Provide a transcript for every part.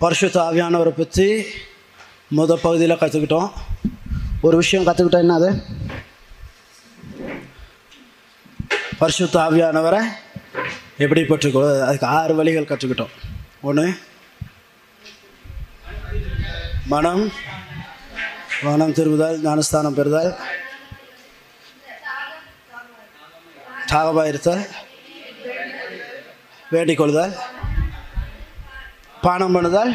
பரிசுத்த ஆவியானவரை பற்றி முத பகுதியில் கற்றுக்கிட்டோம் ஒரு விஷயம் கற்றுக்கிட்டோம் என்னது? பரிசுத்த ஆவியானவரை எப்படி பெற்றுக்கோ அதுக்கு ஆறு வழிகள் கற்றுக்கிட்டோம் ஒன்று மனம் மனம் திரும்புதல் ஞானஸ்தானம் பெறுதல் தாகமாக இருத்தல் வேண்டிக் கொள்ளுதல் பானம் பண்ணுதல்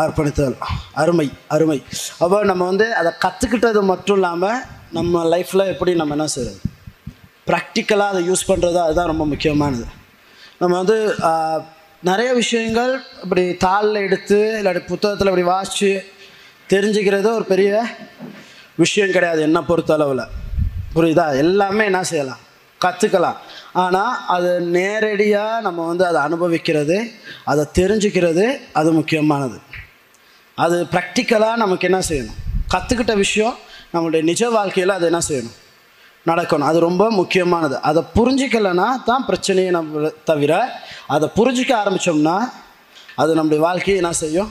அர்ப்பணித்தல். அருமை அருமை. அப்போ நம்ம வந்து அதை கற்றுக்கிட்டது மட்டும் இல்லாமல் நம்ம லைஃப்பில் எப்படி நம்ம என்ன செய்கிறது ப்ராக்டிக்கலாக அதை யூஸ் பண்ணுறது அதுதான் ரொம்ப முக்கியமானது. நம்ம வந்து நிறைய விஷயங்கள் இப்படி தாளில் எடுத்து இல்லாட்டி புத்தகத்தில் இப்படி வாசித்து தெரிஞ்சுக்கிறது ஒரு பெரிய விஷயம் கிடையாது என்னை பொறுத்தளவில் புரியுதா? எல்லாமே என்ன செய்யலாம்? கற்றுக்கலாம் ஆனால் அது நேரடியாக நம்ம வந்து அதை அனுபவிக்கிறது அதை தெரிஞ்சுக்கிறது அது முக்கியமானது. அது ப்ராக்டிக்கலாக நமக்கு என்ன செய்யணும்? கற்றுக்கிட்ட விஷயம் நம்மளுடைய நிஜ வாழ்க்கையில் அது என்ன செய்யணும்? நடக்கணும். அது ரொம்ப முக்கியமானது. அதை புரிஞ்சிக்கலைன்னா தான் பிரச்சனையை நம்ம தவிர அதை புரிஞ்சிக்க ஆரம்பித்தோம்னா அது நம்முடைய வாழ்க்கையை என்ன செய்யும்?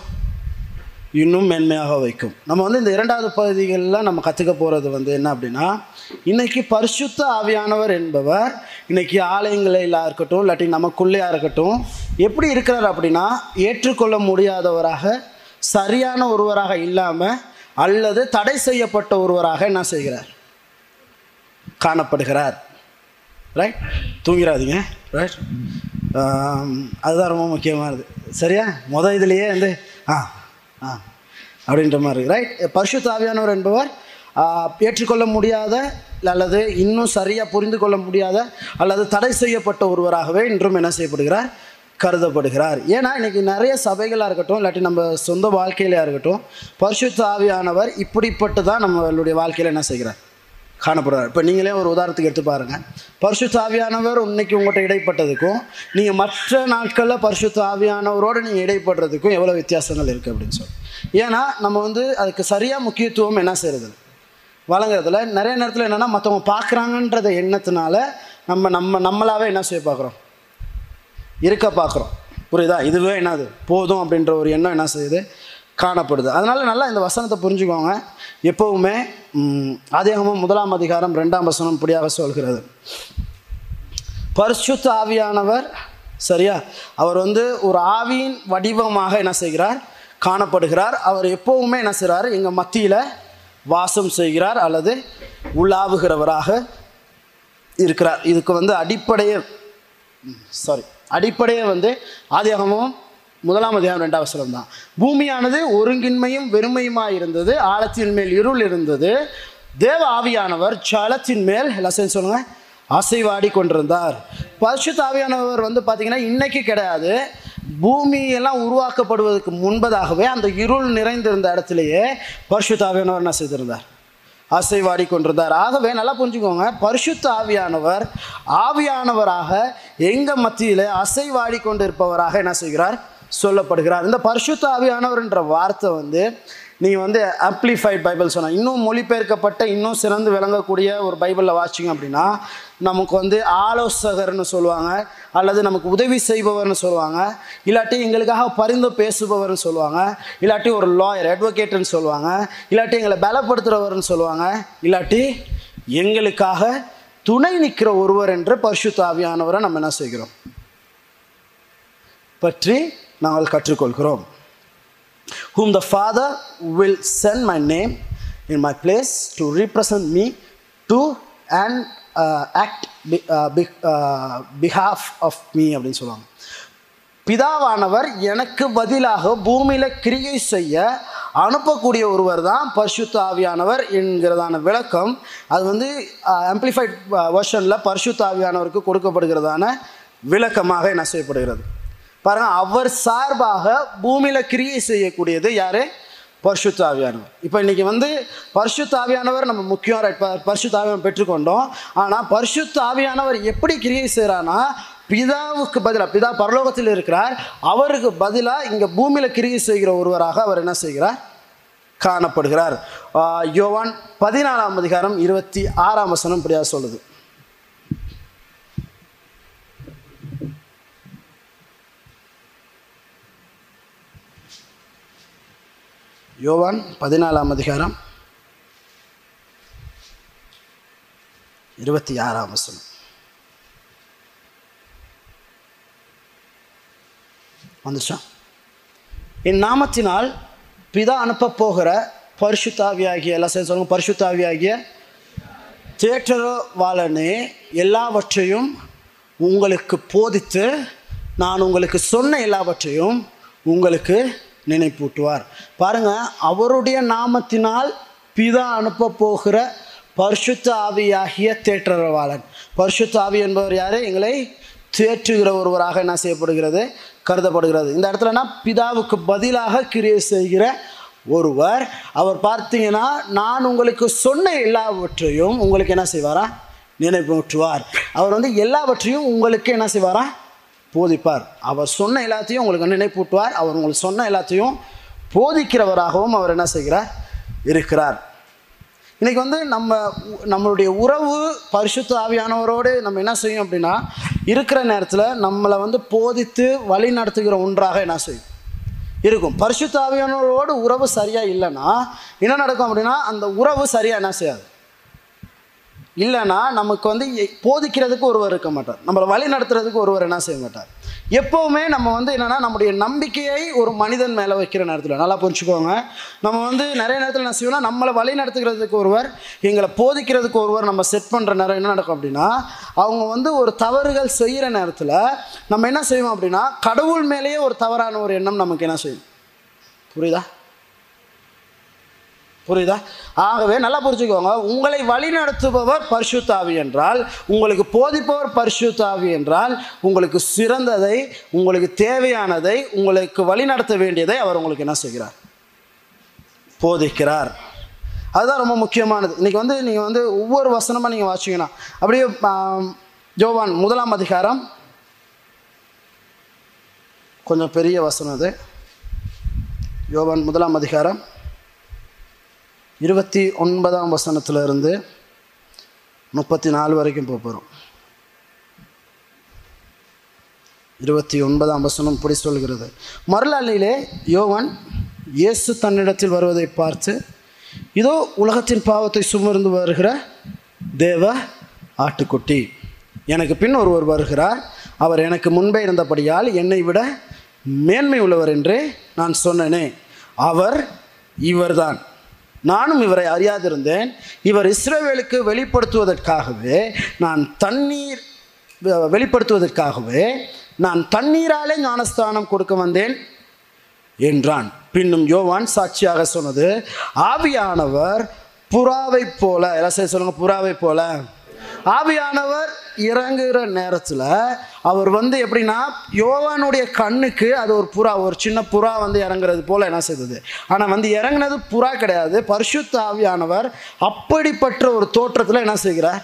இன்னும் மென்மையாக வைக்கும். நம்ம வந்து இந்த இரண்டாவது பகுதிகளில் நம்ம கற்றுக்க போகிறது வந்து என்ன அப்படின்னா இன்னைக்கு பரிசுத்த ஆவியானவர் என்பவர் இன்னைக்கு ஆலயங்களில் இருக்கட்டும் இல்லாட்டி நமக்குள்ளேயா இருக்கட்டும் எப்படி இருக்கிறார் அப்படின்னா ஏற்றுக்கொள்ள முடியாதவராக சரியான ஒருவராக இல்லாமல் அல்லது தடை செய்யப்பட்ட ஒருவராக என்ன செய்கிறார்? காணப்படுகிறார். ரைட் தூங்கிடாதீங்க ரைட் அதுதான் ரொம்ப முக்கியமானது. சரியா? முத இதுலேயே வந்து ஆ ஆ அப்படின்ற மாதிரி. ரைட் பரிசு ஆவியானவர் என்பவர் ஏற்றுக்கொள்ள முடியாத அல்லது இன்னும் சரியாக புரிந்து கொள்ள முடியாத அல்லது தடை செய்யப்பட்ட ஒருவராகவே இன்றும் என்ன செய்யப்படுகிறார்? கருதப்படுகிறார். ஏன்னா இன்றைக்கி நிறைய சபைகளாக இருக்கட்டும் இல்லாட்டி நம்ம சொந்த வாழ்க்கையிலையாக இருக்கட்டும் பரிசுத்த ஆவியானவர் இப்படிப்பட்டு தான் நம்மளுடைய வாழ்க்கையில் என்ன செய்கிறார்? காணப்படுறார். இப்போ நீங்களே ஒரு உதாரணத்துக்கு எடுத்து பாருங்கள் பரிசுத்த ஆவியானவர் இன்னைக்கு உங்கள்கிட்ட இடைப்பட்டதுக்கும் நீங்கள் மற்ற நாட்களில் பரிசுத்த ஆவியானவரோடு நீங்கள் இடைப்படுறதுக்கும் எவ்வளோ வித்தியாசங்கள் இருக்குது அப்படின்னு சொல்லி. ஏன்னா நம்ம வந்து அதுக்கு சரியாக முக்கியத்துவம் என்ன செய்கிறது வழங்குறதுல நிறைய நேரத்தில் என்னென்னா மற்றவங்க பார்க்குறாங்கன்றத எண்ணத்தினால நம்ம நம்ம நம்மளாவே என்ன செய்ய பார்க்குறோம்? இருக்க பார்க்குறோம். புரியுதா? இதுவே என்னது போதும் அப்படின்ற ஒரு எண்ணம் என்ன செய்யுது? காணப்படுது. அதனால் நல்லா இந்த வசனத்தை புரிஞ்சுக்கோங்க. எப்போவுமே அதிகமும் முதலாம் அதிகாரம் ரெண்டாம் வசனம் இப்படியாக சொல்கிறது. பரிசுத்த ஆவியானவர் சரியா? அவர் வந்து ஒரு ஆவியின் வடிவமாக என்ன செய்கிறார்? காணப்படுகிறார். அவர் எப்போவுமே என்ன செய்கிறார் எங்கள் மத்தியில் வாசம் செய்கிறார் அல்லது உலாவுகிறவராக இருக்கிறார். இதுக்கு வந்து அடிப்படையே சாரி அடிப்படையே வந்து ஆதியாகமும் முதலாம் அதிகாரம் ரெண்டாவது தான். பூமியானது ஒருங்கின்மையும் வெறுமையுமாய் இருந்தது ஆழத்தின் மேல் இருள் இருந்தது. தேவ ஆவியானவர் சலத்தின் மேல் எல்லாம் சொல்லுங்கள் அசைவாடி கொண்டிருந்தார். பரிசுத்த ஆவியானவர் வந்து பார்த்தீங்கன்னா இன்னைக்கு கிடையாது. பூமியெல்லாம் உருவாக்கப்படுவதற்கு முன்பதாகவே அந்த இருள் நிறைந்திருந்த இடத்துலையே பரிசுத்தாவியானவர் என்ன செய்திருந்தார்? அசைவாடி கொண்டிருந்தார். ஆகவே நல்லா புரிஞ்சுக்கோங்க. பரிசுத்த ஆவியானவர் ஆவியானவராக எங்கள் மத்தியில் அசைவாடி கொண்டிருப்பவராக என்ன செய்கிறார்? சொல்லப்படுகிறார். இந்த பரிசுத்த ஆவியானவர்ன்ற வார்த்தை வந்து நீங்கள் வந்து அப்ளிஃபைட் பைபிள் சொன்னால் இன்னும் மொழிபெயர்க்கப்பட்ட இன்னும் சிறந்து விளங்கக்கூடிய ஒரு பைபிளில் வாசிச்சிங்க அப்படின்னா நமக்கு வந்து ஆலோசகர்னு சொல்லுவாங்க அல்லது நமக்கு உதவி செய்பவர்னு சொல்லுவாங்க இல்லாட்டி எங்களுக்காக பரிந்து பேசுபவர்னு சொல்லுவாங்க இல்லாட்டி ஒரு லாயர் அட்வொகேட்னு சொல்லுவாங்க இல்லாட்டி எங்களை பலப்படுத்துகிறவர்னு சொல்லுவாங்க இல்லாட்டி எங்களுக்காக துணை நிற்கிற ஒருவர் என்று பரிசுத்தாவியானவரை நம்ம என்ன செய்கிறோம்? பற்றி நாங்கள் கற்றுக்கொள்கிறோம். Whom the Father will send my name in my place to represent me to and act by behalf of me அப்படின்னு சொல்லுவாங்க. பிதாவானவர் எனக்கு பதிலாக பூமியில் கிரியை செய்ய அனுப்பக்கூடிய ஒருவர் தான் பரிசுத்த ஆவியானவர் என்கிறதான விளக்கம். அது வந்து uh, ஆம்பிளிஃபைட் வெர்ஷனில் uh, பரிசுத்த ஆவியானவருக்கு கொடுக்கப்படுகிறதான விளக்கமாக என்ன செய்யப்படுகிறது பாருங்கள் அவர் சார்பாக பூமியில் கிரியை செய்யக்கூடியது யாரு? பரிசுத்த ஆவியானவர் இப்போ இன்னைக்கு வந்து பரிசுத்த ஆவியானவர் நம்ம முக்கியம் ரைட் ப- பெற்றுக்கொண்டோம். ஆனால் பரிசுத்த ஆவியானவர் எப்படி கிரியை செய்கிறான்னா பிதாவுக்கு பதிலாக பிதா பரலோகத்தில் இருக்கிறார். அவருக்கு பதிலாக இங்கே பூமியில் கிரியை செய்கிற ஒருவராக அவர் என்ன செய்கிறார்? காணப்படுகிறார். யோவான் பதினாலாம் அதிகாரம் இருபத்தி ஆறாம் வசனம் இப்படியாக சொல்லுது. யோவான் பதினாலாம் அதிகாரம் இருபத்தி ஆறாம் வசனம். வந்துச்சா? என் நாமத்தினால் பிதா அனுப்ப போகிற பரிசுத்தாவியாகிய எல்லாம் சேர்ந்து சொல்லுங்க பரிசுத்தாவியாகிய தேட்டரவாளனே எல்லாவற்றையும் உங்களுக்கு போதித்து நான் உங்களுக்கு சொன்ன எல்லாவற்றையும் உங்களுக்கு நினைப்பூட்டுவார். பாருங்க அவருடைய நாமத்தினால் பிதா அனுப்ப போகிற பரிசுத்த ஆவியாகிய தேற்றரவாளன் பரிசுத்த ஆவி என்பவர் யார்? எங்களை தேற்றுகிற ஒருவராக என்ன செய்யப்படுகிறது? கருதப்படுகிறது. இந்த இடத்துலனா பிதாவுக்கு பதிலாக கிரியை செய்கிற ஒருவர். அவர் பார்த்தீங்கன்னா நான் உங்களுக்கு சொன்ன எல்லாவற்றையும் உங்களுக்கு என்ன செய்வாரா? நினைப்பூட்டுவார். அவர் வந்து எல்லாவற்றையும் உங்களுக்கு என்ன செய்வாரா? போதிப்பார். அவர் சொன்ன எல்லாத்தையும் உங்களுக்கு நினைப்பூட்டுவார். அவர் உங்களுக்கு சொன்ன எல்லாத்தையும் போதிக்கிறவராகவும் அவர் என்ன செய்கிறார்? இருக்கிறார். இன்றைக்கி வந்து நம்ம நம்மளுடைய உறவு பரிசுத்த ஆவியானவரோடு நம்ம என்ன செய்யும் அப்படின்னா இருக்கிற நேரத்தில் நம்மளை வந்து போதித்து வழி நடத்துகிற ஒன்றாக என்ன செய்யும்? இருக்கும். பரிசுத்த ஆவியானவரோடு உறவு சரியாக இல்லைன்னா என்ன நடக்கும் அப்படின்னா அந்த உறவு சரியாக என்ன செய்யாது? இல்லைன்னா நமக்கு வந்து போதிக்கிறதுக்கு ஒருவர் இருக்க மாட்டார். நம்மளை வழி நடத்துறதுக்கு ஒருவர் என்ன செய்ய மாட்டார். எப்போவுமே நம்ம வந்து என்னென்னா நம்முடைய நம்பிக்கையை ஒரு மனிதன் மேலே வைக்கிற நேரத்தில் நல்லா புரிஞ்சுக்கோங்க. நம்ம வந்து நிறைய நேரத்தில் என்ன செய்வோம்னா நம்மளை வழி நடத்துகிறதுக்கு ஒருவர் எங்களை போதிக்கிறதுக்கு ஒருவர் நம்ம செட் பண்ணுற நேரம் என்ன நடக்கும் அப்படின்னா அவங்க வந்து ஒரு தவறுகள் செய்கிற நேரத்தில் நம்ம என்ன செய்வோம் அப்படின்னா கடவுள் மேலேயே ஒரு தவறான ஒரு எண்ணம் நமக்கு என்ன செய்யும்? புரியுதா? புரியுதா? ஆகவே நல்லா புரிஞ்சுக்கோங்க. உங்களை வழிநடத்துபவர் பரிசுத்தாவி என்றால் உங்களுக்கு போதிப்பவர் பரிசுத்தாவி என்றால் உங்களுக்கு சிறந்ததை உங்களுக்கு தேவையானதை உங்களுக்கு வழிநடத்த வேண்டியதை அவர் உங்களுக்கு என்ன செய்கிறார்? போதிக்கிறார். அதுதான் ரொம்ப முக்கியமானது. இன்றைக்கி வந்து நீங்கள் வந்து ஒவ்வொரு வசனமாக நீங்கள் வாசிங்கன்னா அப்படியே ஜோவான் முதலாம் அதிகாரம். கொஞ்சம் பெரிய வசனம் அது. யோவான் முதலாம் அதிகாரம். இருபத்தி ஒன்பதாம் வசனத்துல இருந்து முப்பத்தி நாலு வரைக்கும் போக போகிறோம் இருபத்தி ஒன்பதாம் வசனம் இப்படி சொல்கிறது. மறுநாளிலே யோவன் இயேசு தன்னிடத்தில் வருவதை பார்த்து இதோ உலகத்தின் பாவத்தை சுமர்ந்து வருகிற தேவ ஆட்டுக்குட்டி. எனக்கு பின் ஒருவர் வருகிறார். அவர் எனக்கு முன்பே இருந்தபடியால் என்னை விட மேன்மை உள்ளவர் என்று நான் சொன்னேனே. அவர் இவர்தான். நானும் இவரை அறியாதிருந்தேன். இவர் இஸ்ரேவேலுக்கு வெளிப்படுத்துவதற்காகவே நான் தண்ணீர் வெளிப்படுத்துவதற்காகவே நான் தண்ணீராலே ஞானஸ்தானம் கொடுக்க வந்தேன் என்றான். பின்னும் யோவான் சாட்சியாக சொன்னது ஆவியானவர் புறாவைப் போல எல்லாம் சொல்லுங்க புறாவைப் போல ஆவியானவர் இறங்குகிற நேரத்தில் அவர் வந்து எப்படின்னா யோவானுடைய கண்ணுக்கு அது ஒரு புறா ஒரு சின்ன புறா வந்து இறங்குறது போல் என்ன செய்தது? ஆனால் வந்து இறங்குனது புறா கிடையாது. பரிசுத்த ஆவியானவர் அப்படிப்பட்ட ஒரு தோற்றத்தில் என்ன செய்கிறார்?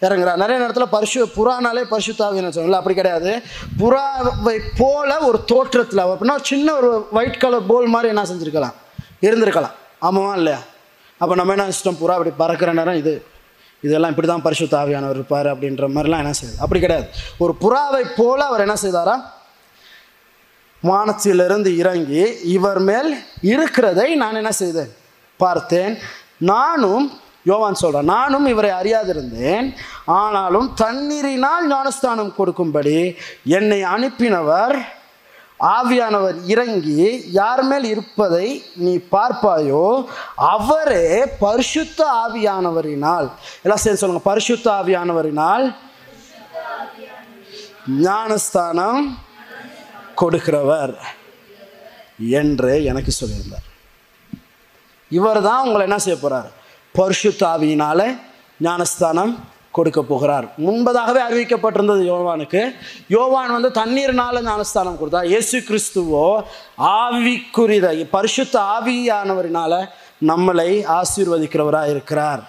இறங்குறார். நிறைய நேரத்தில் பரிசு புறானாலே பரிசுத்தாவின்னு சொல்லுங்களா அப்படி கிடையாது. புறாவை போல ஒரு தோற்றத்தில் அப்படின்னா ஒரு சின்ன ஒரு ஒயிட் கலர் போல் மாதிரி என்ன செஞ்சுருக்கலாம்? இருந்திருக்கலாம். ஆமாவா இல்லையா? அப்போ நம்ம என்ன இஷ்டம் புறா அப்படி பறக்கிற நேரம் இது. இதெல்லாம் இப்படி தான் பரிசு ஆவியானவர் இருப்பார் அப்படின்ற மாதிரிலாம் என்ன செய்யுது அப்படி கிடையாது. ஒரு புறாவை போல அவர் என்ன செய்தாரா? வானத்திலிருந்து இறங்கி இவர் மேல் இருக்கிறதை நான் என்ன செய்தேன்? பார்த்தேன். நானும் யோவான் சொல்கிறேன் நானும் இவரை அறியாதிருந்தேன். ஆனாலும் தண்ணீரினால் ஞானஸ்தானம் கொடுக்கும்படி என்னை அனுப்பினவர் ஆவியானவர் இறங்கி யார் மேல் இருப்பதை நீ பார்ப்பாயோ அவரே பரிசுத்த ஆவியானவரினால். எல்லாம் சேர்ந்து சொல்லுங்க பரிசுத்த ஆவியானவரினால் ஞானஸ்தானம் கொடுக்கிறவர் என்று எனக்கு சொல்லியிருந்தார். இவர் தான் உங்களை என்ன செய்ய போகிறார் பரிசுத்த ஆவியினால ஞானஸ்தானம் கொடுக்க போகிறார். முன்பதாகவே அறிவிக்கப்பட்டிருந்தது யோவானுக்கு. யோவான் வந்து தண்ணீர்னால ஞானஸ்தானம் கொடுத்தார் இயேசு கிறிஸ்துவோ ஆவிக்குரித பரிசுத்த ஆவியானவரினால நம்மளை ஆசீர்வதிக்கிறவராக இருக்கிறார்.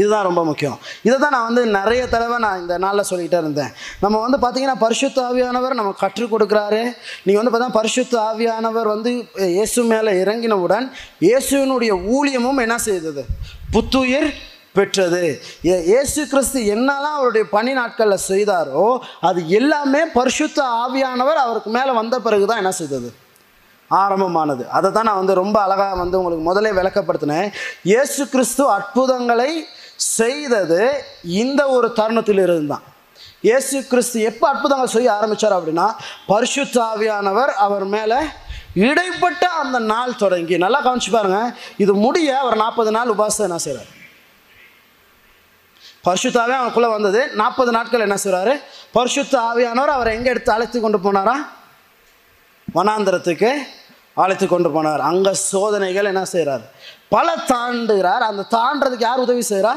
இதுதான் ரொம்ப முக்கியம். இதை தான் நான் வந்து நிறைய தடவை நான் இந்த நாளில் சொல்லிகிட்டே இருந்தேன். நம்ம வந்து பார்த்தீங்கன்னா பரிசுத்த ஆவியானவர் நம்ம கற்றுக் கொடுக்குறாரு. நீங்கள் வந்து பார்த்தா பரிசுத்த ஆவியானவர் வந்து இயேசு மேலே இறங்கினவுடன் இயேசுவினுடைய ஊழியமும் என்ன செய்தது? புத்துயிர் பெற்றது. ஏ- இயேசு கிறிஸ்து என்னெல்லாம் அவருடைய பணி நாட்களில் செய்தாரோ அது எல்லாமே பரிசுத்த ஆவியானவர் அவருக்கு மேலே வந்த பிறகு தான் என்ன செய்தது? ஆரம்பமானது. அதை தான் நான் வந்து ரொம்ப அழகாக வந்து உங்களுக்கு முதலே விளக்கப்படுத்தினேன். இயேசு கிறிஸ்து அற்புதங்களை செய்தது இந்த ஒரு தருணத்தில் இருந்தான் இயேசு கிறிஸ்து எப்போ அற்புதங்கள் செய்ய ஆரம்பித்தார் அப்படின்னா பரிசுத்த ஆவியானவர் அவர் மேலே இடைப்பட்ட அந்த நாள் தொடங்கி நல்லா கவனிச்சு பாருங்கள் இது முடிய அவர் நாற்பது நாள் உபாசம் என்ன செய்கிறார் பரிசுத்தாவே அவனுக்குள்ளே வந்தது. நாற்பது நாட்கள் என்ன செய்கிறாரு பரிசுத்த ஆவியானவர் அவரை எங்கே எடுத்து அழைத்து கொண்டு போனாரா? வனாந்திரத்துக்கு அழைத்து கொண்டு போனார். அங்கே சோதனைகள் என்ன செய்கிறார் பல தாண்டுகிறார். அந்த தாண்டதுக்கு யார் உதவி செய்கிறா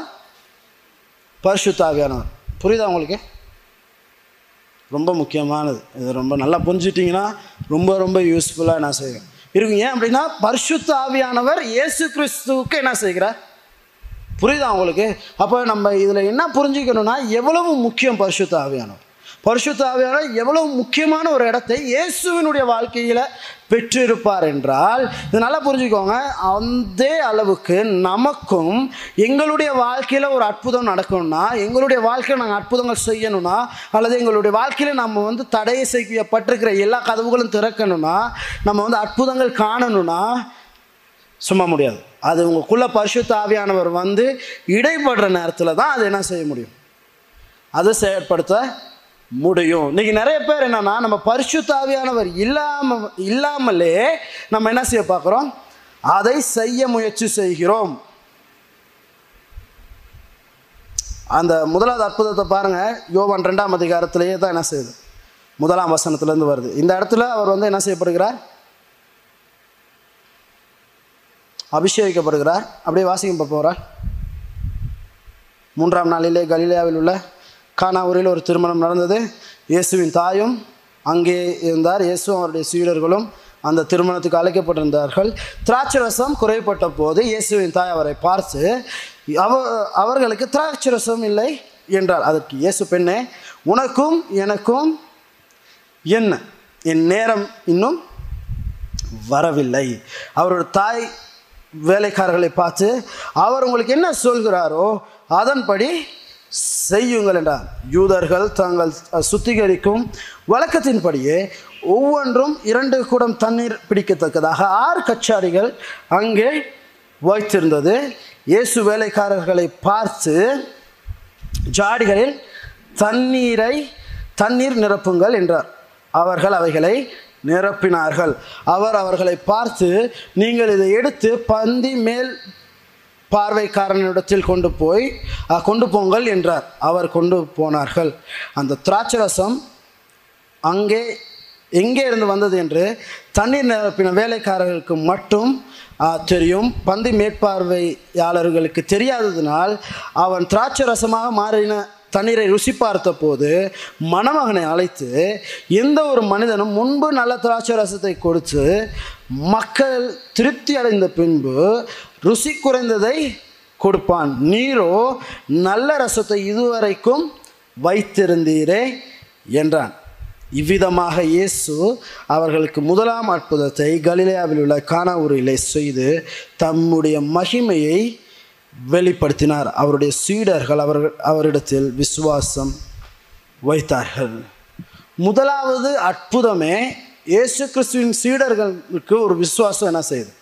பரிசுத்தாவியானவர் புரியுதா உங்களுக்கு? ரொம்ப முக்கியமானது. இது ரொம்ப நல்லா புரிஞ்சுட்டிங்கன்னா ரொம்ப ரொம்ப யூஸ்ஃபுல்லாக என்ன செய்யும் இருக்கும். ஏன் அப்படின்னா பரிசுத்த ஆவியானவர் இயேசு கிறிஸ்துவுக்கு என்ன செய்கிறார்? புரியுதா உங்களுக்கு? அப்போ நம்ம இதில் என்ன புரிஞ்சுக்கணும்னா எவ்வளவு முக்கியம் பரிசுத்த ஆவியானவர்? பரிசுத்த ஆவியானவர் எவ்வளவு முக்கியமான ஒரு இடத்தை இயேசுவினுடைய வாழ்க்கையில் பெற்றிருப்பார் என்றால் இது நல்லா புரிஞ்சுக்கோங்க. அந்த அளவுக்கு நமக்கும் எங்களுடைய வாழ்க்கையில் ஒரு அற்புதம் நடக்கணும்னா எங்களுடைய வாழ்க்கையில் நாங்கள் அற்புதங்கள் செய்யணும்னா அல்லது எங்களுடைய வாழ்க்கையில் நம்ம வந்து தடை செய்யப்பட்டிருக்கிற எல்லா கதவுகளும் திறக்கணும்னா நம்ம வந்து அற்புதங்கள் காணணும்னா சும்மா முடியாது. அது உங்களுக்குள்ளே பரிசு தாவியானவர் வந்து இடைப்படுற நேரத்தில் தான் அது என்ன செய்ய முடியும்? அதை செயற்படுத்த முடியும். இன்றைக்கி நிறைய பேர் என்னன்னா நம்ம பரிசு தாவியானவர் இல்லாமல் இல்லாமலே நம்ம என்ன செய்ய பார்க்குறோம்? அதை செய்ய முயற்சி செய்கிறோம். அந்த முதலாவது அற்புதத்தை பாருங்கள் யோவான் ரெண்டாம் அதிகாரத்திலேயே தான் என்ன செய்யுது? முதலாம் வசனத்திலேருந்து வருது. இந்த இடத்துல அவர் வந்து என்ன செய்யப்படுகிறார்? அபிஷேகிக்கப்படுகிறார். அப்படியே வாசிக்கும் போகிறார் மூன்றாம் நாளிலே கலிலியாவில் உள்ள கானாவூரில் ஒரு திருமணம் நடந்தது. இயேசுவின் தாயும் அங்கே இருந்தார். இயேசு அவருடைய சீடர்களும் அந்த திருமணத்துக்கு அழைக்கப்பட்டிருந்தார்கள். திராட்சரசம் குறைப்பட்ட போது இயேசுவின் தாய் அவரை பார்த்து அவ அவர்களுக்கு திராட்சரசம் இல்லை என்றார் அதற்கு இயேசு பெண்ணே உனக்கும் எனக்கும் என்ன? என் நேரம் இன்னும் வரவில்லை. அவரோட தாய் வேலைக்காரர்களை பார்த்து அவர் உங்களுக்கு என்ன சொல்கிறாரோ அதன்படி செய்யுங்கள் என்றார். யூதர்கள் தாங்கள் சுத்திகரிக்கும் வழக்கத்தின்படியே ஒவ்வொன்றும் இரண்டு குடம் தண்ணீர் பிடிக்கத்தக்கதாக ஆறு கச்சாரிகள் அங்கே வைத்திருந்தது. இயேசு வேலைக்காரர்களை பார்த்து ஜாடிகளில் தண்ணீரை தண்ணீர் நிரப்புங்கள் என்றார். அவர்கள் அவைகளை நிரப்பினார்கள். அவர் அவர்களை பார்த்து நீங்கள் இதை எடுத்து பந்தி மேல் பார்வைக்காரனிடத்தில் கொண்டு போய் கொண்டு போங்கள் என்றார். அவர் கொண்டு போனார்கள். அந்த திராட்சரசம் அங்கே எங்கே இருந்து வந்தது என்று தண்ணீர் நிரப்பின வேலைக்காரர்களுக்கு மட்டும் தெரியும். பந்தி மேற்பார்வையாளர்களுக்கு தெரியாததினால் அவன் திராட்சரசமாக மாறின தண்ணீரை ருசி பார்த்த போது மணமகனை அழைத்து எந்த ஒரு மனிதனும் முன்பு நல்ல திராட்சை ரசத்தை கொடுத்து மக்கள் திருப்தி அடைந்த பின்பு ருசி குறைந்ததை கொடுப்பான். நீரோ நல்ல ரசத்தை இதுவரைக்கும் வைத்திருந்தீரே என்றான். இவ்விதமாக இயேசு அவர்களுக்கு முதலாம் அற்புதத்தை கலிலேயாவில் உள்ள கானாவூரிலே செய்து தம்முடைய மகிமையை வெளிப்படுத்தினார். அவருடைய சீடர்கள் அவர்கள் அவரிடத்தில் விசுவாசம் வைத்தார்கள். முதலாவது அற்புதமே இயேசு கிறிஸ்துவின் சீடர்களுக்கு ஒரு விசுவாசம் என்ன செய்யுது?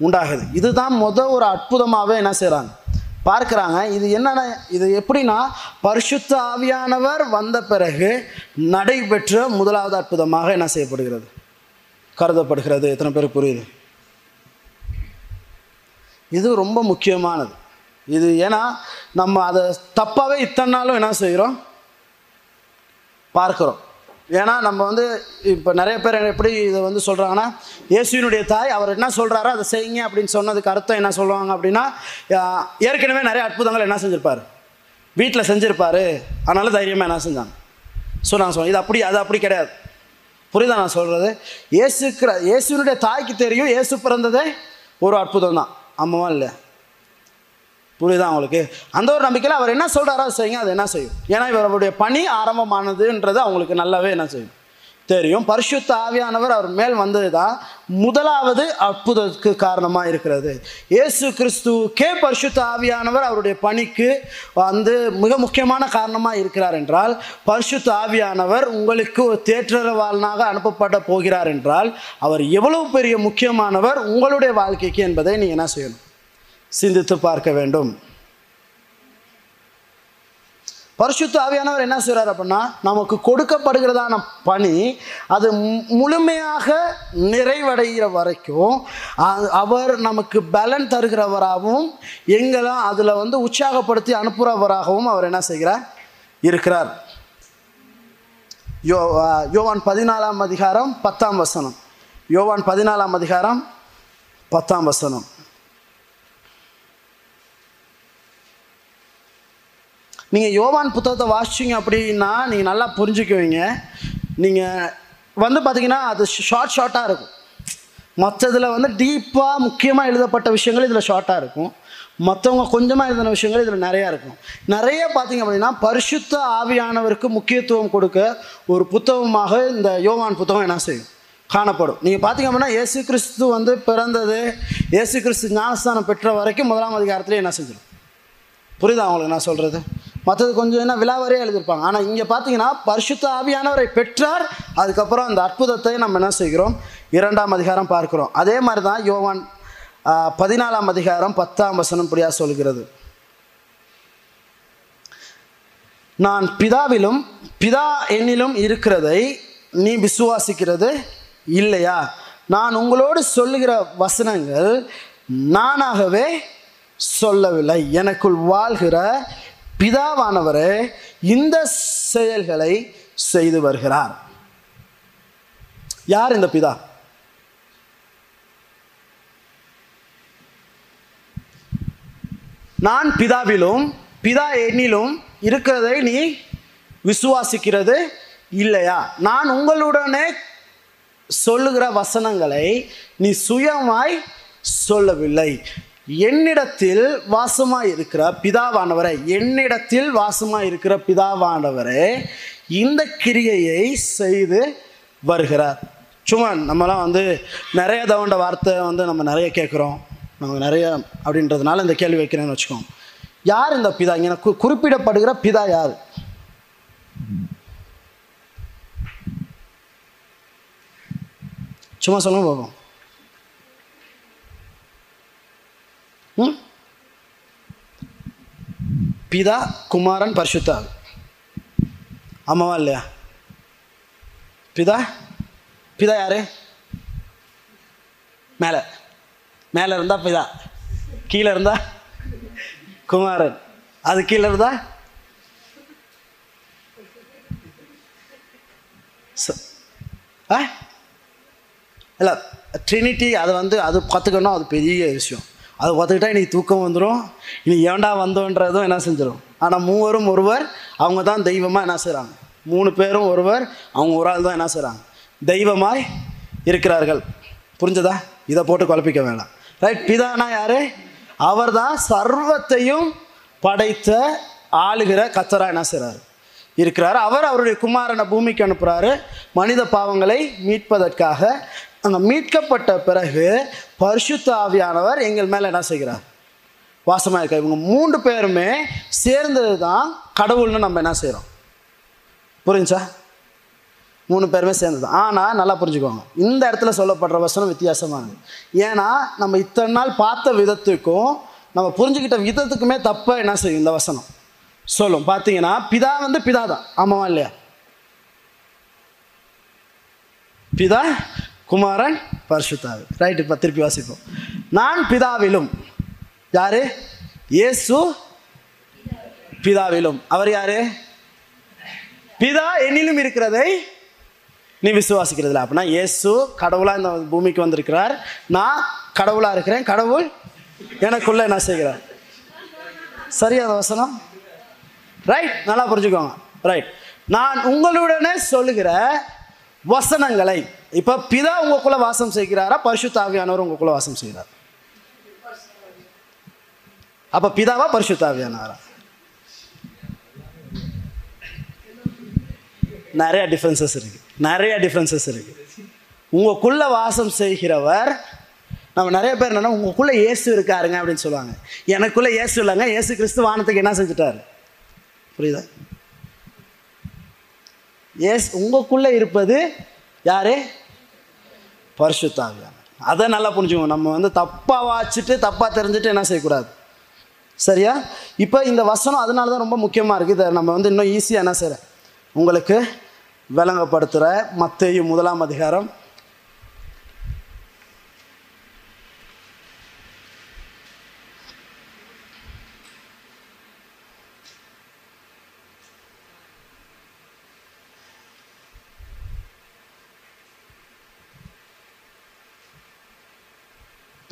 உண்டாகுது. இதுதான் முத ஒரு அற்புதமாகவே என்ன செய்கிறாங்க பார்க்குறாங்க இது என்னென்ன இது எப்படின்னா பரிசுத்த ஆவியானவர் வந்த பிறகு நடைபெற்ற முதலாவது அற்புதமாக என்ன செய்யப்படுகிறது? கருதப்படுகிறது. எத்தனை பேருக்கு புரியுது? இது ரொம்ப முக்கியமானது. இது ஏன்னா நம்ம அதை தப்பாகவே இத்தனை நாளும் என்ன செய்கிறோம்? பார்க்குறோம். ஏன்னா நம்ம வந்து இப்போ நிறைய பேர் எப்படி இதை வந்து சொல்கிறாங்கன்னா இயேசுவினுடைய தாய் அவர் என்ன சொல்கிறாரோ அதை செய்யுங்க அப்படின்னு சொன்னதுக்கு அர்த்தம் என்ன சொல்லுவாங்க அப்படின்னா ஏற்கனவே நிறைய அற்புதங்கள் என்ன செஞ்சுருப்பார்? வீட்டில் செஞ்சுருப்பார். அதனால தைரியமாக என்ன செஞ்சாங்க? ஸோ நான் சொல்ல இது அப்படி அது அப்படி கிடையாது. புரியுதா நான் சொல்கிறது இயேசுக்கிற இயேசுவினுடைய தாய்க்கு தெரியும் இயேசு பிறந்ததே ஒரு அற்புதம் தான் ஆமாவா இல்லை? புரியுதா அவங்களுக்கு அந்த ஒரு நம்பிக்கையில் அவர் என்ன சொல்கிறாரோ அதை செய்யுங்க அது என்ன செய்யும்? ஏன்னா இவருடைய பணி ஆரம்பமானதுன்றது அவங்களுக்கு நல்லாவே என்ன செய்யும். தெரியும். பரிசுத்த ஆவியானவர் அவர் மேல் வந்தது தான் முதலாவது அற்புதத்துக்கு காரணமாக இருக்கிறது. இயேசு கிறிஸ்துவுக்கே பரிசுத்த ஆவியானவர் அவருடைய பணிக்கு வந்து மிக முக்கியமான காரணமாக இருக்கிறார் என்றால் பரிசுத்த ஆவியானவர் உங்களுக்கு ஒரு தேற்றரவாளனாக அனுப்பப்பட போகிறார் என்றால் அவர் எவ்வளவு பெரிய முக்கியமானவர் உங்களுடைய வாழ்க்கைக்கு என்பதை நீங்கள் என்ன செய்யணும்? சிந்தித்து பார்க்க வேண்டும். பரிசுத்த ஆவியானவர் என்ன செய்கிறார் அப்படின்னா நமக்கு கொடுக்கப்படுகிறதான பணி அது மு- முழுமையாக நிறைவடைகிற வரைக்கும் அவர் நமக்கு பலன் தருகிறவராகவும் எங்களை அதில் வந்து உற்சாகப்படுத்தி அனுப்புகிறவராகவும் அவர் என்ன செய்கிறார் இருக்கிறார். யோ யோவான் பதினாலாம் அதிகாரம் பத்தாம் வசனம். யோவான் பதினாலாம் அதிகாரம் பத்தாம் வசனம். நீங்கள் யோவான் புத்தகத்தை வாசிச்சிங்க அப்படின்னா நீங்கள் நல்லா புரிஞ்சுக்குவீங்க. நீங்கள் வந்து பார்த்தீங்கன்னா அது ஷார்ட் ஷார்ட்டாக இருக்கும். மற்றதில் வந்து டீப்பாக முக்கியமாக எழுதப்பட்ட விஷயங்கள் இதில் ஷார்ட்டாக இருக்கும். மற்றவங்க கொஞ்சமாக எழுதின விஷயங்கள் இதில் நிறையா இருக்கும். நிறைய பார்த்தீங்க அப்படின்னா பரிசுத்த ஆவியானவருக்கு முக்கியத்துவம் கொடுக்க ஒரு புத்தகமாக இந்த யோவான் புத்தகம் என்ன செய்யும்? காணப்படும். நீங்கள் பார்த்தீங்க அப்படின்னா ஏசு கிறிஸ்து வந்து பிறந்தது ஏசு கிறிஸ்து ஞானஸ்தானம் பெற்ற வரைக்கும் முதலாம் அதிகாரத்திலே என்ன செஞ்சிடும் புரியுதா அவங்களுக்கு நான் சொல்கிறது மற்றது கொஞ்சம் என்ன விழாவரே எழுதியிருப்பாங்க. ஆனால் இங்கே பார்த்தீங்கன்னா பரிசுத்த ஆவியானவரை பெற்றார். அதுக்கப்புறம் அந்த அற்புதத்தை நம்ம என்ன செய்கிறோம்? இரண்டாம் அதிகாரம் பார்க்கிறோம். அதே மாதிரி தான் யோவான் பதினாலாம் அதிகாரம் பத்தாம் வசனம் இப்படியா சொல்கிறது. நான் பிதாவிலும் பிதா என்னிலும் இருக்கிறதை நீ விசுவாசிக்கிறது இல்லையா? நான் உங்களோடு சொல்லுகிற வசனங்கள் நானாகவே சொல்லவில்லை. எனக்குள் வாழ்கிற பிதாவானவரே இந்த செயல்களை செய்து வருகிறார். யார் இந்த பிதா? நான் பிதாவிலும் பிதா என்னிலும் இருக்கிறதை நீ விசுவாசிக்கிறது இல்லையா? நான் உங்களுடனே சொல்லுகிற வசனங்களை நீ சுயமாய் சொல்லவில்லை. என்னிடத்தில் வாசமாக இருக்கிற பிதாவானவரே என்னிடத்தில் வாசமாக இருக்கிற பிதாவானவரே இந்த கிரியையை செய்து வருகிறார். சும்மா நம்மலாம் வந்து நிறைய தவண்ட வார்த்தை வந்து நம்ம நிறைய கேட்குறோம். நம்ம நிறைய அப்படின்றதுனால இந்த கேள்வி வைக்கிறேன்னு வச்சுக்கோங்க. யார் இந்த பிதா? இங்கே கு- குறிப்பிடப்படுகிற பிதா யார்? சும்மா சொல்லுங்க பார்ப்போம் பிதா குமாரன் பரிசுத்தா ஆமாவா இல்லையா பிதா பிதா யாரு மேலே மேலே இருந்தா பிதா கீழே இருந்தா குமாரன் அது கீழே இருந்தா ச- ஆ இல்லை ட்ரினிட்டி அதை வந்து அது கற்றுக்கணும் அது பெரிய விஷயம் அதை பார்த்துக்கிட்டா இன்னைக்கு தூக்கம் வந்துடும் இனி ஏண்டா வந்தோன்றதும் என்ன செஞ்சிடும் ஆனால் மூவரும் ஒருவர் அவங்க தான் தெய்வமாக என்ன செய்கிறாங்க மூணு பேரும் ஒருவர் அவங்க ஒரு ஆள் தான் என்ன செய்கிறாங்க தெய்வமாய் இருக்கிறார்கள். புரிஞ்சதா? இதை போட்டு குழப்பிக்க வேண்டாம் ரைட் பிதானா யாரு? அவர் தான் சர்வத்தையும் படைத்த ஆளுகிற கத்தரா என்ன செய்கிறாரு இருக்கிறார். அவர் அவருடைய குமாரனை பூமிக்கு அனுப்புகிறாரு மனித பாவங்களை மீட்பதற்காக. அந்த மீட்கப்பட்ட பிறகு பரிசுத்த ஆவியானவர் எங்கள் மேலே என்ன செய்கிறார்? வாசமாக இருக்கார் இவங்க மூன்று பேருமே சேர்ந்தது தான் கடவுள்னு நம்ம என்ன செய்கிறோம் புரிஞ்சா மூணு பேருமே சேர்ந்தது. ஆனால் நல்லா புரிஞ்சுக்கோங்க. இந்த இடத்துல சொல்லப்படுற வசனம் வித்தியாசமானது ஏன்னா நம்ம இத்தனை நாள் பார்த்த விதத்துக்கும் நம்ம புரிஞ்சுக்கிட்ட விதத்துக்குமே தப்பாக என்ன செய்யும் இந்த வசனம்? சொல்லும். பார்த்தீங்கன்னா பிதா வந்து பிதா தான் ஆமாவா இல்லையா? பிதா குமாரன் பரிசுத்தாவி. ரைட் இப்போ திருப்பி வாசிப்போம். நான் பிதாவிலும். யாரு? இயேசு பிதாவிலும். அவர் யாரு? பிதா என்னிலும் இருக்கிறதை நீ விசுவாசிக்கிறதில்ல. அப்படின்னா இயேசு கடவுளாக இந்த பூமிக்கு வந்திருக்கிறார். நான் கடவுளாக இருக்கிறேன். கடவுள் எனக்குள்ள என்ன செய்கிறார்? சரியா வசனம்? ரைட் நல்லா புரிஞ்சுக்கோங்க. ரைட் நான் உங்களுடனே சொல்லுகிற வசனங்களை இப்போ பிதா உங்களுக்குள்ள வாசம் செய்கிறாரா? பரிசுத்த உங்களுக்குள்ளே உங்களுக்குள்ள வாசம் செய்கிறார். அப்போ பிதாவா பரிசுத்த ஆவியானவரா? நிறைய டிஃப்ரென்சஸ் இருக்குது நிறைய டிஃப்ரென்சஸ் இருக்குது உங்களுக்குள்ளே வாசம் செய்கிறவர் நம்ம நிறைய பேர் என்னென்னா உங்களுக்குள்ளே இயேசு இருக்காருங்க அப்படின்னு சொல்லுவாங்க. எனக்குள்ளே இயேசு இல்லைங்க. இயேசு கிறிஸ்து வானத்துக்கு என்ன செஞ்சுட்டாரு? புரியுதா? ஏஸ் உங்களுக்குள்ளே இருப்பது யாரு? பரிசுத்தாங்க அதை நல்லா புரிஞ்சுக்கணும் நம்ம வந்து தப்பாக வாச்சிட்டு தப்பாக தெரிஞ்சுட்டு என்ன செய்யக்கூடாது? சரியா? இப்போ இந்த வசனம் அதனால தான் ரொம்ப முக்கியமாக இருக்குது இதை நம்ம வந்து இன்னும் ஈஸியாக என்ன செய்கிறேன் உங்களுக்கு விளங்கப்படுத்துகிற மத்தையும் முதலாம் அதிகாரம்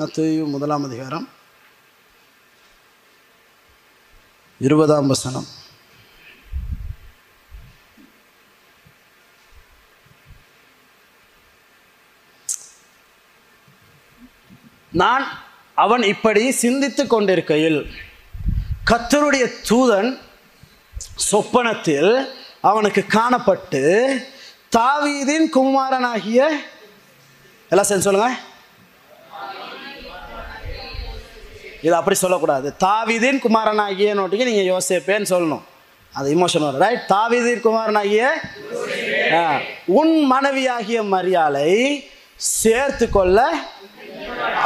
மத்தேயு முதலாம் அதிகாரம் இருபதாம் வசனம். நான் அவன் இப்படி சிந்தித்து கொண்டிருக்கையில் கத்தருடைய தூதன் சொப்பனத்தில் அவனுக்கு காணப்பட்டு தாவீதின் குமாரனாகிய எல்லாம் சேர்ந்து சொல்லுங்க. இது அப்படி சொல்லக்கூடாது. தாவிதின் குமாரனாகிய நோட்டிக்கு நீங்கள் யோசிப்பேன்னு சொல்லணும். அது இமோஷன் வரும் ரைட் தாவிதின் குமாரனாகிய? ஆ, உன் மனைவியாகிய மரியாதை சேர்த்து கொள்ள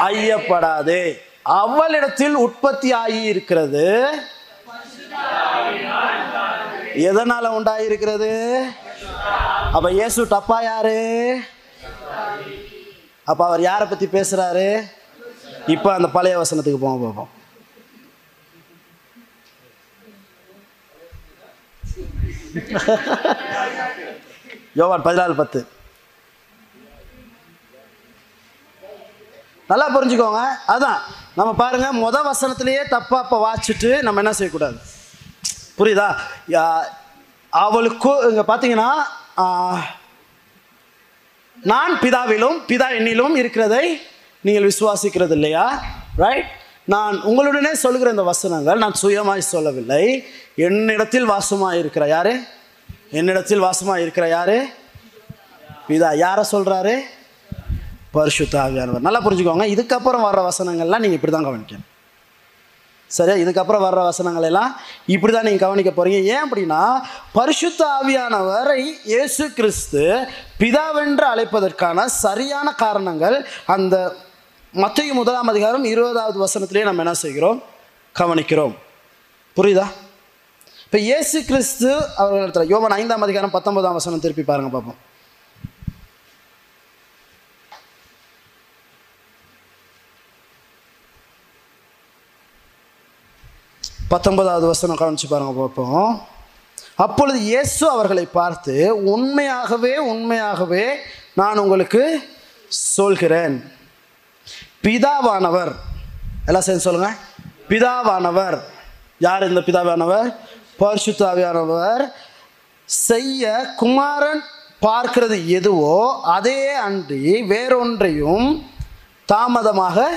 ஐயப்படாதே. அவளிடத்தில் உற்பத்தி ஆகி இருக்கிறது எதனால உண்டாயிருக்கிறது? அப்ப இயேசு டப்பா யாரு? அப்ப அவர் யாரை பத்தி பேசுறாரு? இப்போ அந்த பழைய வசனத்துக்கு போக பார்ப்போம். யோவான் பதினாலு பத்து. நல்லா புரிஞ்சுக்கோங்க. அதான் நம்ம பாருங்க முத வசனத்திலேயே தப்பா இப்போ வாச்சிட்டு நம்ம என்ன செய்யக்கூடாது? புரியுதா? யா- அவளுக்கு இங்க பார்த்தீங்கன்னா நான் பிதாவிலும் பிதா என்னிலும் இருக்கிறதை நீங்கள் விசுவாசிக்கிறது இல்லையா ரைட் நான் உங்களுடனே சொல்கிற இந்த வசனங்கள் நான் சுயமாய் சொல்லவில்லை. என்னிடத்தில் வாசமாக இருக்கிற யாரு? என்னிடத்தில் வாசமாக இருக்கிற யாரு? இதா யாரை சொல்கிறாரு பரிசுத்தாவியானவர் நல்லா புரிஞ்சுக்கோங்க. இதுக்கப்புறம் வர்ற வசனங்கள்லாம் நீங்கள் இப்படி தான் கவனிக்கணும். சரியா? இதுக்கப்புறம் வர்ற வசனங்கள் எல்லாம் இப்படி தான் நீங்கள் கவனிக்க போகிறீங்க ஏன் அப்படின்னா பரிசுத்த ஆவியானவரை இயேசு கிறிஸ்து பிதாவென்று அழைப்பதற்கான சரியான காரணங்கள் அந்த மத்திய முதலாம் அதிகாரம் இருபதாவது வசனத்திலே நம்ம என்ன செய்கிறோம்? கவனிக்கிறோம். புரியுதா? இப்போ இயேசு கிறிஸ்து அவர்கள் யோவன் ஐந்தாம் அதிகாரம் பத்தொன்பதாம் வசனம் திருப்பி பாருங்க பார்ப்போம் பத்தொன்பதாவது வசனம் கவனிச்சு பாருங்க பார்ப்போம் அப்பொழுது இயேசு அவர்களை பார்த்து உண்மையாகவே உண்மையாகவே நான் உங்களுக்கு சொல்கிறேன். பிதாவானவர். எல்லாம் சேர்ந்து சொல்லுங்க. பிதாவானவர். யார் இந்த பிதாவானவர்? பரிசுத்தாவியானவர். செய்ய குமாரன் பார்க்கிறது எதுவோ அதே அன்றி வேறொன்றையும் தாமதமாக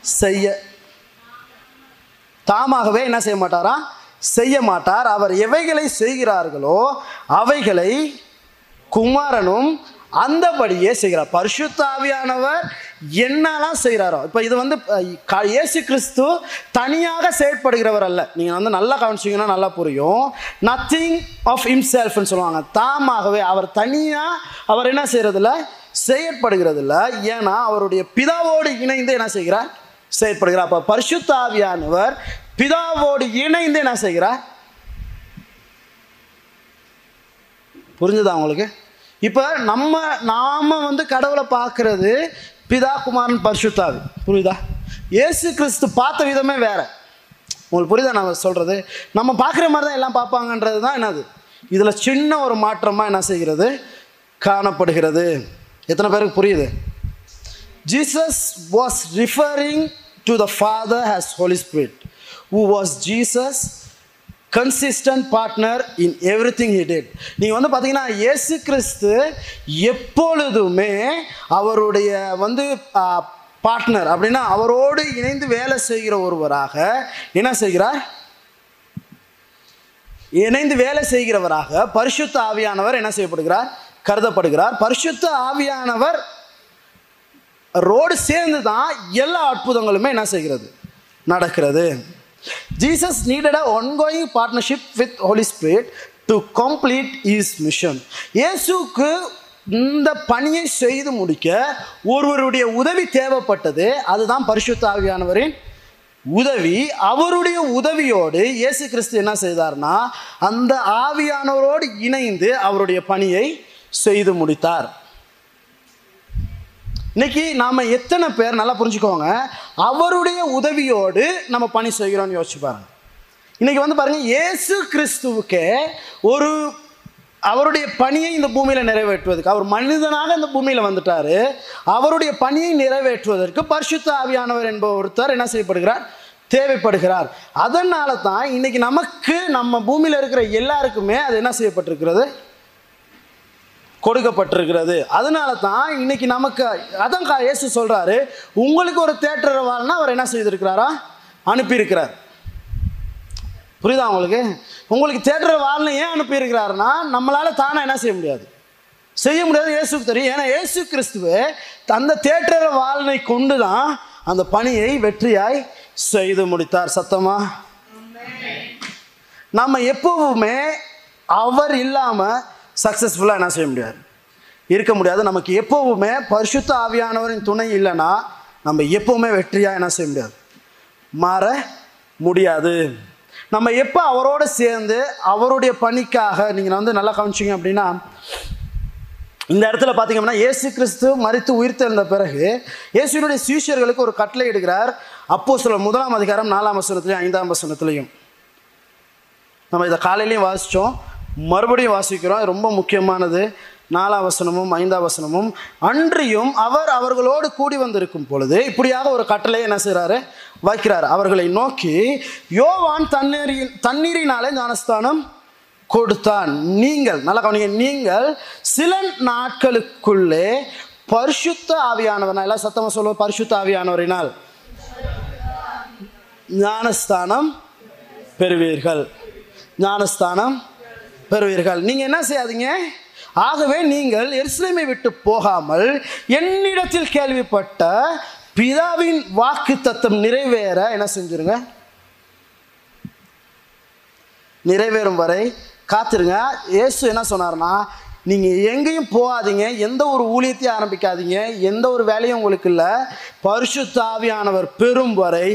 செய்ய தாமாகவே என்ன செய்ய மாட்டாரா? செய்ய மாட்டார். அவர் எவைகளை செய்கிறார்களோ அவைகளை குமாரனும் அந்தபடியே செய்கிறார். பரிசுத்தாவியானவர் ஆவியானவர் என்னெல்லாம் செய்கிறாரோ இப்போ இது வந்து இயேசு கிறிஸ்து தனியாக செயற்படுகிறவர் அல்ல. நீங்கள் வந்து நல்லா கவனிச்சிங்கன்னா நல்லா புரியும். நத்திங் ஆஃப் இம்செல்ஃப்னு சொல்லுவாங்க. தாமாகவே அவர் தனியாக அவர் என்ன செய்கிறதில்ல செயற்படுகிறதில்ல. ஏன்னா அவருடைய பிதாவோடு இணைந்து என்ன செய்கிறார்? செயற்படுகிறார். அப்போ பரிசுத்தாவியானவர் பிதாவோடு இணைந்து என்ன செய்கிறார்? புரிஞ்சுதா உங்களுக்கு? இப்போ நம்ம நாம் வந்து கடவுளை பார்க்குறது பிதா குமாரன் பரிசுத்தாவி. புரியுதா? ஏசு கிறிஸ்து பார்த்த விதமே வேற. உங்களுக்கு புரியுதா நான் சொல்கிறது நம்ம பார்க்குற மாதிரி தான் எல்லாம் பார்ப்பாங்கன்றது தான் என்னது? இதில் சின்ன ஒரு மாற்றமாக என்ன செய்கிறது? காணப்படுகிறது. எத்தனை பேருக்கு புரியுது? Jesus was referring to the father his Holy Spirit who was Jesus consistent partner in everything he it நீங்கள் வந்து பார்த்தீங்கன்னா இயேசு கிறிஸ்து எப்பொழுதுமே அவருடைய வந்து பார்ட்னர் அப்படின்னா அவரோடு இணைந்து வேலை செய்கிற ஒருவராக என்ன செய்கிறார்? இணைந்து வேலை செய்கிறவராக பரிசுத்த ஆவியானவர் என்ன செய்யப்படுகிறார்? கருதப்படுகிறார். பரிசுத்த ஆவியானவர் ரோடு சேர்ந்து தான் எல்லா அற்புதங்களுமே என்ன செய்கிறது? நடக்கிறது. Jesus needed a ongoing partnership with Holy Spirit to complete his mission இயேசுக்கு இந்த பணியை செய்து முடிக்க ஒருவருடைய உதவி தேவைப்பட்டது. அதுதான் பரிசுத்தாவியானவரின் உதவி. அவருடைய உதவியோடு இயேசு கிறிஸ்து என்ன செய்தார்னா அந்த ஆவியானவரோடு இணைந்து அவருடைய பணியை செய்து முடித்தார். இன்னைக்கு நாம் எத்தனை பேர் நல்லா புரிஞ்சுக்கோங்க. அவருடைய உதவியோடு நம்ம பணி செய்கிறோம்னு யோசிச்சு பாருங்க. இன்னைக்கு வந்து பாருங்க இயேசு கிறிஸ்துவுக்கே ஒரு அவருடைய பணியை இந்த பூமியில் நிறைவேற்றுவதற்கு அவர் மனிதனாக இந்த பூமியில் வந்துட்டார். அவருடைய பணியை நிறைவேற்றுவதற்கு பரிசுத்த ஆவியானவர் என்பவர் ஒருத்தர் என்ன செய்யப்படுகிறார்? தேவைப்படுகிறார். அதனால தான் இன்னைக்கு நமக்கு நம்ம பூமியில் இருக்கிற எல்லாருக்குமே அது என்ன செய்யப்பட்டிருக்கிறது? கொடுக்கப்பட்டிருக்கிறது. அதனால தான் இன்னைக்கு நமக்கு அதான் கா- இயேசு சொல்றாரு உங்களுக்கு ஒரு தேட்டர் வாழ்னா அவர் என்ன செய்திருக்கிறாரா? அனுப்பியிருக்கிறார். புரியுதா உங்களுக்கு? உங்களுக்கு தேட்டர் வாழ்னு ஏன் அனுப்பியிருக்கிறாருன்னா நம்மளால தானே என்ன செய்ய முடியாது. செய்ய முடியாது இயேசுக்கு தெரியும். ஏன்னா இயேசு கிறிஸ்துவே அந்த தேட்டர் வாழ்னை கொண்டு தான் அந்த பணியை வெற்றியாய் செய்து முடித்தார். சத்தமா? நம்ம எப்பவுமே அவர் இல்லாமல் சக்ஸஸ்ஃபுல்லாக என்ன செய்ய முடியாது? இருக்க முடியாது. நமக்கு எப்போவுமே பரிசுத்த ஆவியானவரின் துணை இல்லைன்னா நம்ம எப்போவுமே வெற்றியாக என்ன செய்ய முடியாது? மாற முடியாது. நம்ம எப்போ அவரோட சேர்ந்து அவருடைய பணிக்காக நீங்கள் வந்து நல்லா கவனிச்சிங்க அப்படின்னா இந்த இடத்துல பார்த்தீங்க அப்படின்னா ஏசு கிறிஸ்து மறித்து உயிர்த்தெழுந்த பிறகு இயேசுவினுடைய சீஷர்களுக்கு ஒரு கட்டளை எடுக்கிறார் அப்போ சில முதலாம் அதிகாரம் நாலாம் வசனத்துலையும் ஐந்தாம் வசனத்துலையும். நம்ம இதை காலையிலையும் வாசித்தோம் மறுபடியும் வாசிக்கிறோம். ரொம்ப முக்கியமானது. நாலாம் வசனமும் ஐந்தாம் வசனமும். அன்றியும் அவர் அவர்களோடு கூடி வந்திருக்கும் பொழுது இப்படியாக ஒரு கட்டளையை என்ன செய்கிறாரு வைக்கிறார். அவர்களை நோக்கி யோவான் தண்ணீரின் தண்ணீரினாலே ஞானஸ்தானம் கொடுத்தான். நீங்கள் நல்லா கவனிங்க நீங்கள் சில நாட்களுக்குள்ளே பரிசுத்த ஆவியானவர். எல்லாம் சத்தமாக சொல்லுவோம் பரிசுத்த ஆவியானவரினால் ஞானஸ்தானம் பெறுவீர்கள். ஞானஸ்தானம் பெறுவீர்கள். நீங்கள் என்ன செய்யாதீங்க? ஆகவே நீங்கள் எருசலேமை விட்டு போகாமல் என்னிடத்தில் கேள்விப்பட்ட பிதாவின் வாக்கு தத்துவம் நிறைவேற என்ன செஞ்சிருங்க? நிறைவேறும் வரை காத்திருங்க. இயேசு என்ன சொன்னார்னா நீங்கள் எங்கேயும் போகாதீங்க எந்த ஒரு ஊழியத்தையும் ஆரம்பிக்காதீங்க எந்த ஒரு வேலையும் உங்களுக்கு இல்லை. பரிசுத்த ஆவியானவர் பெறும் வரை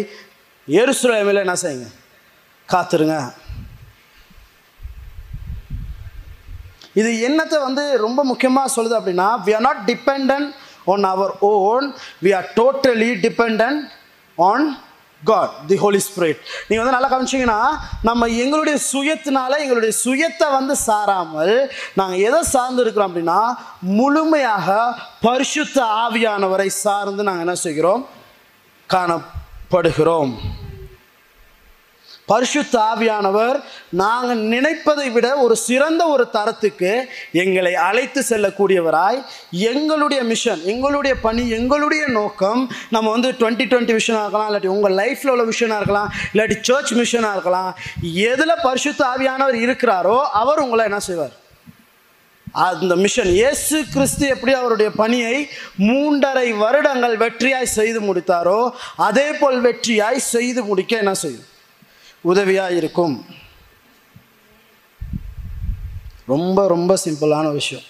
எருசுலேமில் என்ன செய்யுங்க? காத்திருங்க. இது என்னத்தை வந்து ரொம்ப முக்கியமாக சொல்லுது அப்படின்னா we are not depend on our own we are totally depend on God the Holy Spirit நீங்கள் வந்து நல்லா கவனிச்சிங்கன்னா நம்ம எங்களுடைய சுயத்தினால எங்களுடைய சுயத்தை வந்து சாராமல் நாங்கள் எதை சார்ந்து இருக்கிறோம் அப்படின்னா முழுமையாக பரிசுத்த ஆவியானவரை சார்ந்து நாங்கள் என்ன செய்கிறோம்? காணப்படுகிறோம். பரிசுத்த ஆவியானவர் நாங்கள் நினைப்பதை விட ஒரு சிறந்த ஒரு தரத்துக்கு எங்களை அழைத்து செல்லக்கூடியவராய் எங்களுடைய மிஷன் எங்களுடைய பணி எங்களுடைய நோக்கம் நம்ம வந்து டுவெண்ட்டி டுவெண்ட்டி விஷனாக இருக்கலாம் இல்லாட்டி உங்கள் லைஃப்பில் உள்ள மிஷனாக இருக்கலாம் இல்லாட்டி சர்ச் மிஷனாக இருக்கலாம். எதில் பரிசுத்த ஆவியானவர் இருக்கிறாரோ அவர் உங்களை என்ன செய்வார்? அந்த மிஷன் இயேசு கிறிஸ்து எப்படி அவருடைய பணியை மூன்றரை வருடங்கள் வெற்றியாய் செய்து முடித்தாரோ அதே போல் வெற்றியாய் செய்து முடிக்க என்ன செய்யும்? உதவியாக இருக்கும் ரொம்ப ரொம்ப சிம்பிளான விஷயம்.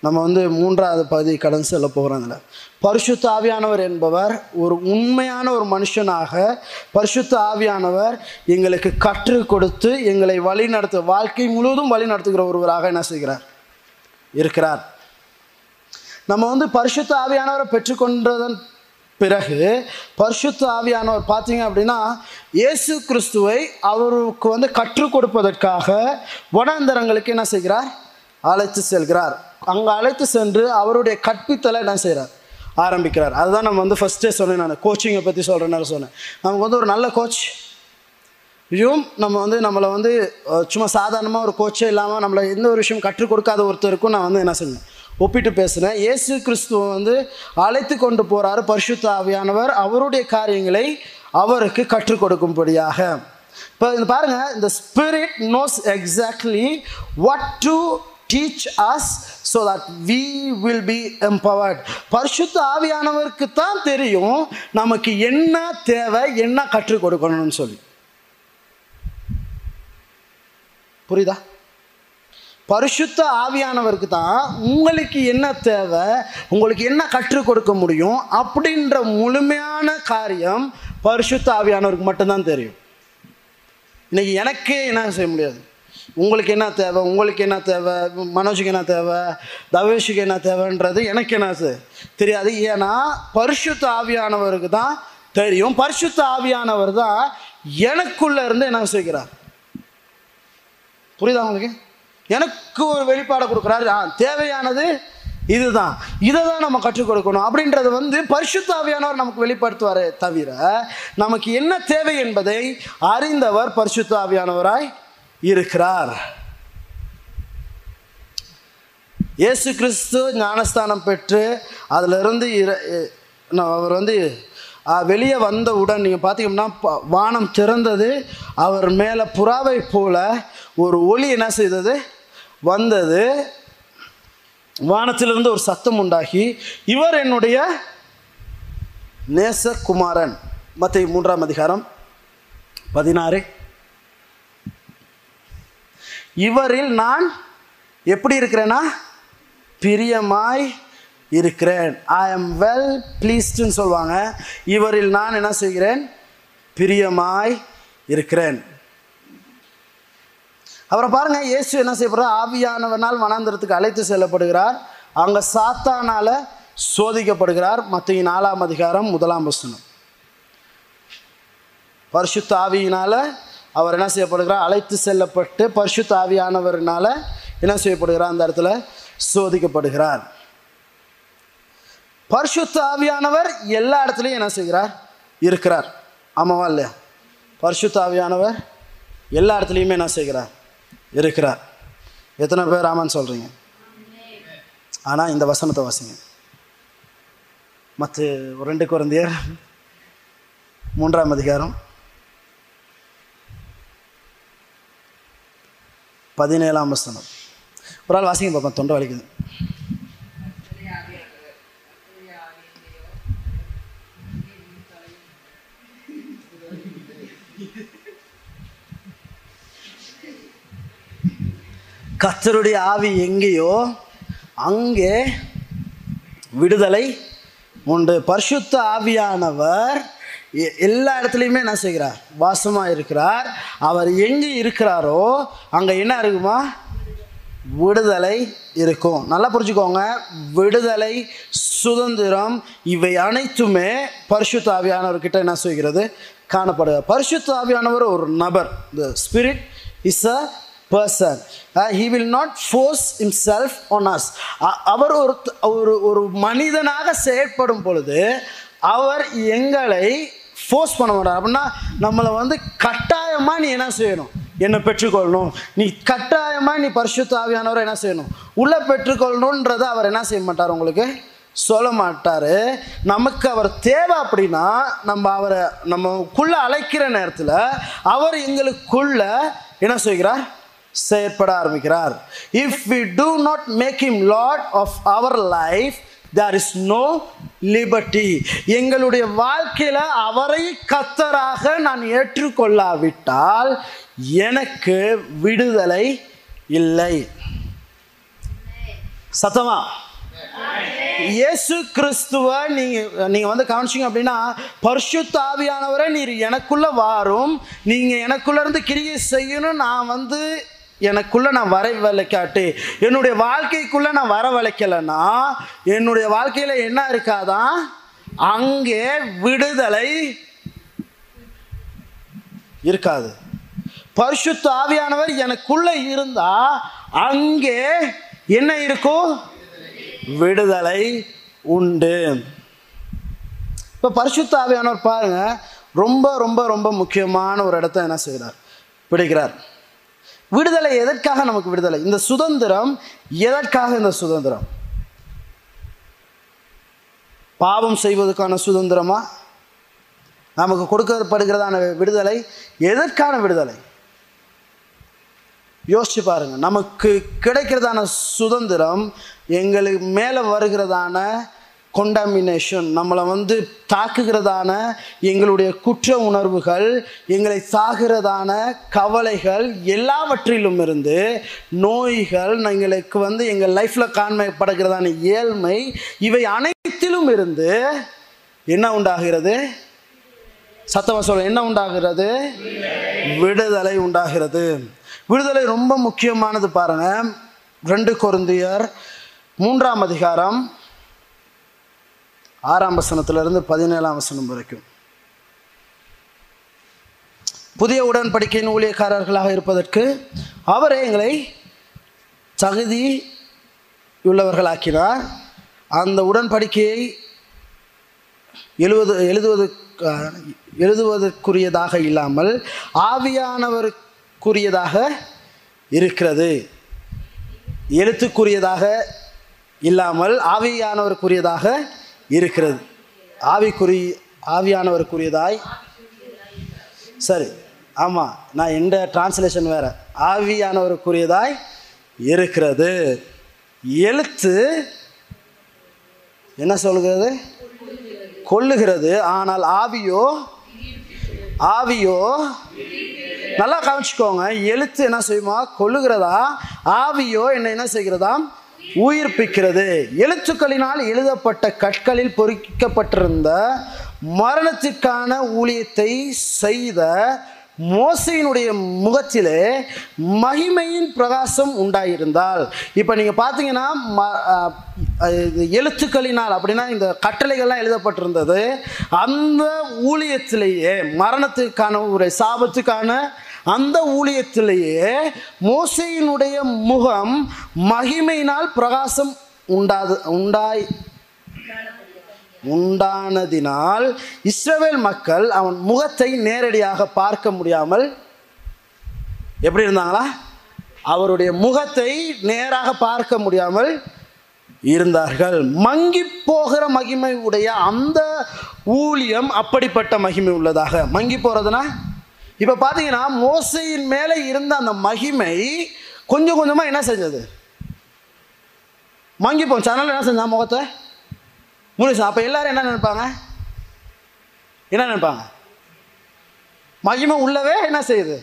நம்ம வந்து மூன்றாவது பகுதி கடன் செல்ல போகிறோம் அதில் பரிசுத்த ஆவியானவர் என்பவர் ஒரு உண்மையான ஒரு மனுஷனாக பரிசுத்த ஆவியானவர் எங்களுக்கு கற்றுக் கொடுத்து எங்களை வழி நடத்த வாழ்க்கை முழுவதும் வழி நடத்துகிற ஒருவராக என்ன செய்கிறார்? இருக்கிறார். நம்ம வந்து பரிசுத்த ஆவியானவரை பெற்றுக்கொண்டதன் பிறகு பரிசுத்த ஆவியானவர் பார்த்தீங்க அப்படின்னா இயேசு கிறிஸ்துவை அவருக்கு வந்து கற்றுக் கொடுப்பதற்காக வனாந்தரங்களுக்கு என்ன செய்கிறார்? அழைத்து செல்கிறார். அங்கே அழைத்து சென்று அவருடைய கற்பித்தலை என்ன செய்கிறார்? ஆரம்பிக்கிறார். அதுதான் நம்ம வந்து ஃபஸ்ட்டே சொன்னேன் நான். கோச்சிங்கை பற்றி சொல்கிறேன்னு சொன்னேன். நமக்கு வந்து ஒரு நல்ல கோச் இதுவும் நம்ம வந்து நம்மளை வந்து சும்மா சாதாரணமாக ஒரு கோச்சே இல்லாமல் நம்மளை எந்த ஒரு விஷயம் கற்றுக் கொடுக்காத ஒருத்தருக்கும் நான் வந்து என்ன செஞ்சேன் ஒப்பிட்டு பேசுகிறேன் இயேசு கிறிஸ்துவ வந்து அழைத்து கொண்டு போகிறாரு பரிசுத்த ஆவியானவர். அவருடைய காரியங்களை அவருக்கு கற்றுக் கொடுக்கும்படியாக. இப்போ இந்த பாருங்கள் இந்த spirit knows exactly what to teach us so that we will be empowered பரிசுத்த ஆவியானவருக்கு தான் தெரியும் நமக்கு என்ன தேவை என்ன கற்றுக் கொடுக்கணும்னு சொல்லி. புரியுதா? பரிசுத்த ஆவியானவருக்கு தான் உங்களுக்கு என்ன தேவை உங்களுக்கு என்ன கற்றுக் கொடுக்க முடியும் அப்படின்ற முழுமையான காரியம் பரிசுத்த ஆவியானவருக்கு மட்டும்தான் தெரியும். இன்னைக்கு எனக்கே என்ன செய்ய முடியாது. உங்களுக்கு என்ன தேவை உங்களுக்கு என்ன தேவை மனோஜுக்கு என்ன தேவை தவேஷுக்கு என்ன தேவைன்றது எனக்கு என்ன தெ- தெரியாது. ஏன்னா பரிசுத்த ஆவியானவருக்கு தான் தெரியும். பரிசுத்த ஆவியானவர் தான் எனக்குள்ள இருந்து என்ன செய்கிறார்? புரியுதா உங்களுக்கு? எனக்கு ஒரு வெளிப்பாடை கொடுக்குறாரு. ஆ தேவையானது இதுதான். இதை தான் நம்ம கற்றுக் கொடுக்கணும். அப்படின்றது வந்து பரிசுத்தாவியானவர் நமக்கு வெளிப்படுத்துவாரே தவிர நமக்கு என்ன தேவை என்பதை அறிந்தவர் பரிசுத்தாவியானவராய் இருக்கிறார். இயேசு கிறிஸ்து ஞானஸ்தானம் பெற்று அதிலிருந்து இர- நான் அவர் வந்து வெளியே வந்தவுடன் நீங்கள் பார்த்தீங்கன்னா ப- வானம் திறந்தது. அவர் மேலே புறாவை போல ஒரு ஒளி என்ன செய்தது? வந்தது. வானத்திலிருந்து ஒரு சத்தம் உண்டாகி இவர் என்னுடைய நேசகுமாரன் மத்திய மூன்றாம் அதிகாரம் பதினாறு. இவரில் நான் எப்படி இருக்கிறேன்னா பிரியமாய் இருக்கிறேன். ஐ எம் வெல் ப்ளீஸ்டுன்னு சொல்லுவாங்க. இவரில் நான் என்ன செய்கிறேன்? பிரியமாய் இருக்கிறேன். அப்புறம் பாருங்க இயேசு என்ன செய்யப்படுறார் ஆவியானவனால் வனாந்திரத்துக்கு அழைத்து செல்லப்படுகிறார். அவங்க சாத்தானால சோதிக்கப்படுகிறார். மற்ற நாலாம் அதிகாரம் முதலாம் வசனம். பரிசுத்த ஆவியினால அவர் என்ன செய்யப்படுகிறார்? அழைத்து செல்லப்பட்டு பரிசுத்த ஆவியானவர்னால் என்ன செய்யப்படுகிறார்? அந்த இடத்துல சோதிக்கப்படுகிறார். பரிசுத்த ஆவியானவர் எல்லா இடத்துலையும் என்ன செய்கிறார்? இருக்கிறார். ஆமாவா இல்லையா? பரிசுத்த ஆவியானவர் எல்லா இடத்துலையுமே என்ன செய்கிறார்? இருக்கிறார். எத்தனை பேர் ஆமான்னு சொல்கிறீங்க ஆனால் இந்த வசனத்தை வாசிங்க. மற்ற ரெண்டு குழந்தையர் மூன்றாம் அதிகாரம் பதினேழாம் வசனம். ஒரு ஆள் வாசிங்க பார்ப்போம் தொண்டை வலிக்குது. கத்தருடைய ஆவி எங்கேயோ அங்கே விடுதலை உண்டு. பரிசுத்த ஆவியானவர் எ- எல்லா இடத்துலையுமே என்ன செய்கிறார்? வாசமாக இருக்கிறார். அவர் எங்கே இருக்கிறாரோ அங்கே என்ன இருக்குமா? விடுதலை இருக்கும். நல்லா புரிஞ்சுக்கோங்க. விடுதலை சுதந்திரம் இவை அனைத்துமே பரிசுத்த ஆவியானவர்கிட்ட என்ன செய்கிறது? காணப்படுகிறார் பரிசுத்த ஆவியானவர் ஒரு நபர். The spirit is a person he will not force himself us. அ- அவர் ஒரு ஒரு ஒரு மனிதனாக செயற்படும் பொழுது அவர் எங்களை ஃபோர்ஸ் பண்ண மாட்டார். அப்படின்னா நம்மளை வந்து கட்டாயமாக நீ என்ன செய்யணும்? என்னை பெற்றுக்கொள்ளணும். நீ கட்டாயமாக நீ பரிசுத்தாவியானவரை என்ன செய்யணும்? உள்ளே பெற்றுக்கொள்ளணுன்றதை அவர் என்ன செய்ய மாட்டார் உங்களுக்கு? சொல்ல மாட்டார். நமக்கு அவர் தேவை அப்படின்னா நம்ம அவரை நம்மக்குள்ளே அழைக்கிற நேரத்தில் அவர் எங்களுக்குள்ள என்ன செய்கிறார்? செயற்பட ஆரம்பிக்கிறார். If we do not make him lord of our life there is no liberty எங்களுடைய வாழ்க்கையில் அவரை கத்தராக நான் ஏற்றுக்கொள்ளாவிட்டால் எனக்கு விடுதலை இல்லை. சத்தமா? இயேசு கிறிஸ்துவ நீங்கள் நீங்கள் வந்து கவனிச்சிங்க அப்படின்னா பரிசுத்த ஆவியானவரை நீர் எனக்குள்ள வாரும். நீங்கள் எனக்குள்ளேருந்து கிரியை செய்யணும். நான் வந்து எனக்குள்ளே நான் வரை வளைக்காட்டு என்னுடைய வாழ்க்கைக்குள்ளே நான் வர வளைக்கலைன்னா என்னுடைய வாழ்க்கையில் என்ன இருக்காதான் அங்கே விடுதலை இருக்காது. பரிசுத்த ஆவியானவர் எனக்குள்ளே இருந்தா அங்கே என்ன இருக்கும்? விடுதலை உண்டு. இப்போ பரிசுத்த ஆவியானவர் பாருங்க ரொம்ப ரொம்ப ரொம்ப முக்கியமான ஒரு இடத்த என்ன செய்கிறார் பிடிக்கிறார். விடுதலை எதற்காக நமக்கு விடுதலை? இந்த சுதந்திரம் எதற்காக இந்த சுதந்திரம்? பாவம் செய்வதற்கான சுதந்திரமா? நமக்கு கொடுக்கப்படுகிறதான விடுதலை எதற்கான விடுதலை? யோசிச்சு பாருங்க. நமக்கு கிடைக்கிறதான சுதந்திரம் எங்களுக்கு மேலே வருகிறதான கொண்டாமினேஷன் நம்மளை வந்து தாக்குகிறதான எங்களுடைய குற்ற உணர்வுகள் எங்களை சாகிறதான கவலைகள் எல்லாவற்றிலும் இருந்து நோய்கள் எங்களுக்கு வந்து எங்கள் லைஃப்பில் காண்மைப்படுகிறதான ஏழ்மை இவை அனைத்திலும் இருந்து என்ன உண்டாகிறது? சத்தமா சொல்ல என்ன உண்டாகிறது? விடுதலை உண்டாகிறது. விடுதலை ரொம்ப முக்கியமானது பாருங்க. ரெண்டு கொருந்தியர் மூன்றாம் அதிகாரம் ஆறாம் வசனத்திலிருந்து பதினேழாம் வசனம் வரைக்கும். புதிய உடன்படிக்கையின் ஊழியக்காரர்களாக இருப்பதற்கு அவரே எங்களை தகுதி உள்ளவர்களாக்கினார் அந்த உடன்படிக்கையை எழுவது எழுதுவது எழுதுவதற்குரியதாக இல்லாமல் ஆவியானவருக்குரியதாக இருக்கிறது. எழுத்துக்குரியதாக இல்லாமல் ஆவியானவருக்குரியதாக இருக்கிறது. ஆவிக்குறி ஆவியானவருக்குரியதாய். சரி ஆமாம் நான் எந்த டிரான்ஸ்லேஷன் வேற? ஆவியானவருக்குரியதாய் இருக்கிறது. எழுத்து என்ன சொல்கிறது? கொல்லுகிறது. ஆனால் ஆவியோ ஆவியோ நல்லா கவனிச்சுக்கோங்க. எழுத்து என்ன செய்யுமா? கொல்லுகிறதா? ஆவியோ என்ன என்ன செய்கிறதாம்? உயிர்ப்பிக்கிறது. எழுத்துக்களினால் எழுதப்பட்ட கற்களில் பொறிக்கப்பட்டிருந்த மரணத்திற்கான ஊழியத்தை செய்த மோசையினுடைய முகத்திலே மகிமையின் பிரகாசம் உண்டாயிருந்தால். இப்போ நீங்கள் பார்த்தீங்கன்னா ம இது எழுத்துக்களினால் அப்படின்னா இந்த கட்டளைகள்லாம் எழுதப்பட்டிருந்தது. அந்த ஊழியத்திலேயே மரணத்துக்கான ஒரு சாபத்துக்கான அந்த ஊழியத்திலேயே மோசையினுடைய முகம் மகிமையினால் பிரகாசம் உண்டாது உண்டாய் உண்டானதினால் இஸ்ரவேல் மக்கள் அவன் முகத்தை நேரடியாக பார்க்க முடியாமல் எப்படி இருந்தாங்களா? அவருடைய முகத்தை நேராக பார்க்க முடியாமல் இருந்தார்கள். மங்கி போகிற மகிமை உடைய அந்த ஊழியம் அப்படிப்பட்ட மகிமை உள்ளதாக. மங்கி போகிறதுனா இப்போ பார்த்தீங்கன்னா மோசையின் மேலே இருந்த அந்த மகிமை கொஞ்சம் கொஞ்சமாக என்ன செஞ்சது? மங்கி சனல் என்ன செஞ்சான் முகத்தை? முடிச்சு அப்போ எல்லாரும் என்ன நினைப்பாங்க? என்ன நினைப்பாங்க? மகிமை உள்ளவே என்ன செய்யுது?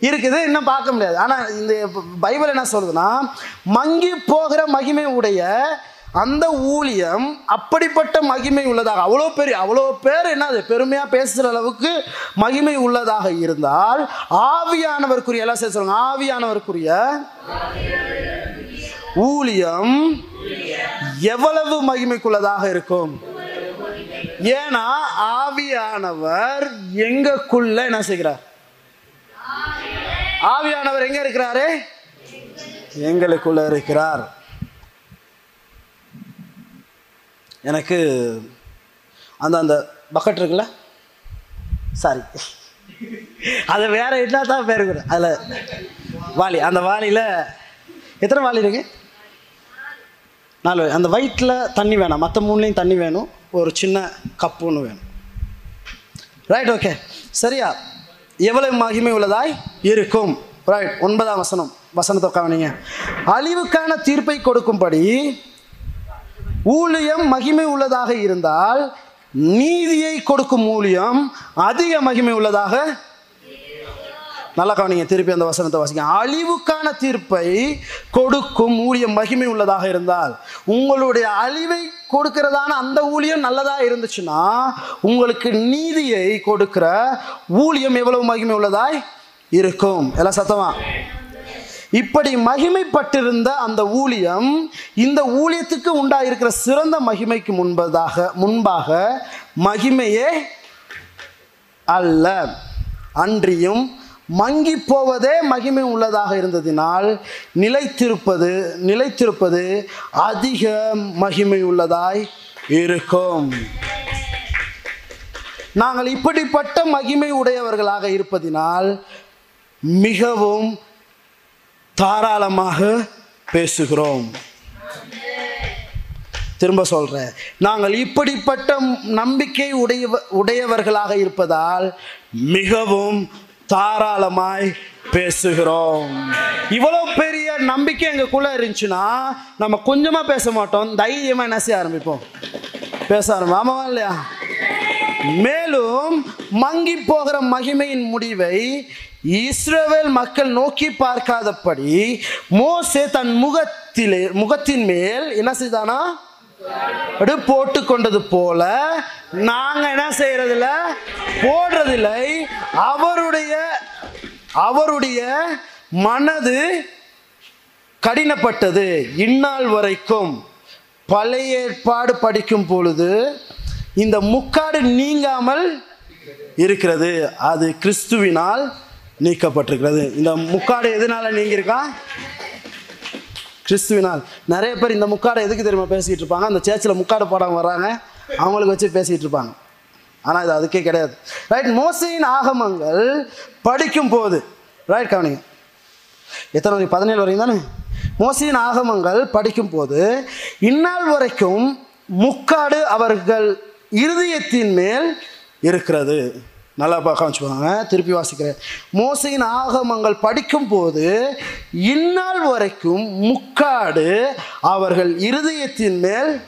இருக்குது இன்னும் பார்க்க முடியாது. ஆனால் இந்த பைபிள் என்ன சொல்லுதுன்னா மங்கி போகிற மகிமை உடைய அந்த ஊழியம் அப்படிப்பட்ட மகிமை உள்ளதாக அவ்வளோ பெரிய அவ்வளோ பேர் என்னது பெருமையாக பேசுகிற அளவுக்கு மகிமை உள்ளதாக இருந்தால் ஆவியானவருக்குரிய எல்லாம் சேர்த்து சொல்லுங்க ஆவியானவருக்குரிய ஊழியம் எவ்வளவு மகிமைக்குள்ளதாக இருக்கும்? ஏன்னா ஆவியானவர் எங்கக்குள்ள என்ன செய்கிறார்? ஆவியானவர் எங்க இருக்கிறாரு? எங்களுக்குள்ள இருக்கிறார். எனக்கு அந்த அந்த பக்கெட் இருக்குல்ல? சாரி அது வேற என்ன தான் பேர் கூட. அதில் வாளி அந்த வாளியில் எத்தனை வாளி இருக்கு? நாலு அந்த வயிற்றில் தண்ணி வேணாம். மற்ற மூணுலேயும் தண்ணி வேணும். ஒரு சின்ன கப்பு ஒன்று வேணும். ரைட் ஓகே சரியா? எவ்வளவு மகிமை உள்ளதாய் இருக்கும். ரைட் ஒன்பதாம் வசனம். வசனத்தை உட்காவனிங்க அழிவுக்கான தீர்ப்பை கொடுக்கும்படி ஊழியம் மகிமை உள்ளதாக இருந்தால் நீதியை கொடுக்கும் ஊழியம் அதிக மகிமை உள்ளதாக நல்லா கவனிங்க திருப்பி அந்த வசனத்தை வாசிங்க. அழிவுக்கான தீர்ப்பை கொடுக்கும் ஊழியம் மகிமை உள்ளதாக இருந்தால் உங்களுடைய அழிவை கொடுக்கிறதான அந்த ஊழியம் நல்லதாக இருந்துச்சுன்னா உங்களுக்கு நீதியை கொடுக்கிற ஊழியம் எவ்வளவு மகிமை உள்ளதாய் இருக்கும். எல்லாம் சத்தமா? இப்படி மகிமைப்பட்டிருந்த அந்த ஊழியம் இந்த ஊழியத்துக்கு உண்டாயிருக்கிற சிறந்த மகிமைக்கு முன்பதாக முன்பாக மகிமையே அல்ல. அன்றியும் மங்கி போவதே மகிமை உள்ளதாக இருந்ததினால் நிலைத்திருப்பது நிலைத்திருப்பது அதிக மகிமை உள்ளதாய் இருக்கும். நாங்கள் இப்படிப்பட்ட மகிமை உடையவர்களாக இருப்பதினால் மிகவும் தாராளமாக பேசுகிறோம். திரும்ப சொல்கிறேன் நாங்கள் இப்படிப்பட்ட நம்பிக்கை உடைய உடையவர்களாக இருப்பதால் மிகவும் தாராளமாய் பேசுகிறோம். இவ்வளோ பெரிய நம்பிக்கை எங்களுக்குள்ளே இருந்துச்சுன்னா நம்ம கொஞ்சமாக பேச மாட்டோம். தைரியமாக என்ன செய்ய ஆரம்பிப்போம்? பேச ஆரம்பிப்போம். ஆமாவா இல்லையா? மேலும் மங்கி போகிற மகிமையின் முடிவை இஸ்ரவேல் மக்கள் நோக்கி பார்க்காதபடி மோசே தன் முகத்திலே முகத்தின் மேல் என்ன செய்தானா? அப்படி போட்டு கொண்டது போல நாங்க என்ன செய்யறதில்ல? போடுறதில்லை. அவருடைய அவருடைய மனது கடினப்பட்டது. இந்நாள் வரைக்கும் பழைய ஏற்பாடு படிக்கும் பொழுது இந்த முக்காடு நீங்காமல் இருக்கிறது. அது கிறிஸ்துவினால் நீக்கப்பட்டிருக்கிறது. இந்த முக்காடு எதனால நீங்கியிருக்கா? கிறிஸ்துவினால். நிறைய பேர் இந்த முக்காடை எதுக்கு தெரியுமா பேசிகிட்டு இருப்பாங்க? அந்த சேர்ச்சில் முக்காடு போடாமல் வராங்க அவங்களுக்கு வச்சு பேசிக்கிட்டு இருப்பாங்க. ஆனால் இது அதுக்கே கிடையாது. ரைட் மோசையின் ஆகமங்கள் படிக்கும் போது ரைட் கவனிங்க. எத்தனை வரைக்கும் பதினேழு வரைக்கும் தானே? மோசையின் ஆகமங்கள் படிக்கும் போது இந்நாள் வரைக்கும் முக்காடு அவர்கள் இருதயத்தின் மேல் இருக்கிறது. நல்லா பார்க்க வச்சுக்கோங்க. திருப்பி வாசிக்கிறேன். மோசையின் ஆகமங்கள் படிக்கும் போது இந்நாள் வரைக்கும் முக்காடு அவர்கள் இருதயத்தின் மேல்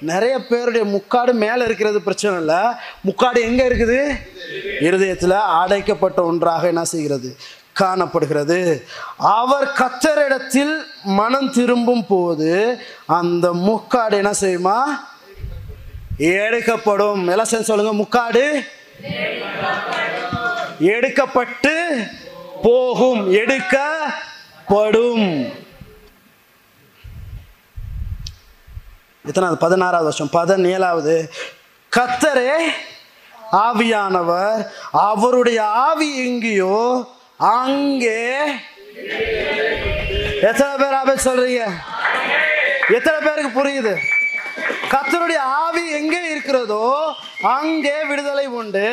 நிறைய பேருடைய முக்காடு மேலே இருக்கிறது பிரச்சனை இல்லை. முக்காடு எங்கே இருக்குது? இருதயத்தில் அடைக்கப்பட்ட ஒன்றாக என்ன செய்கிறது? காணப்படுகிறது. அவர் கத்தரிடத்தில் மனம் திரும்பும் போது அந்த முக்காடு என்ன செய்யுமா? எடுக்கப்படும். எல்லாம் சொல்லுங்க முக்காடு. எடுக்கப்பட்டு போகும் எடுக்கப்படும். எத்தனாவது? பதினாறாவது வருஷம். பதினேழாவது. கத்தரே ஆவியானவர் அவருடைய ஆவி எங்கேயோ அங்கே. எத்தனை பேர் ஆபே சொல்றீங்க? எத்தனை பேருக்கு புரியுது? கத்தருடைய ஆவி எங்கே இருக்கிறதோ அங்கே விடுதலை உண்டு.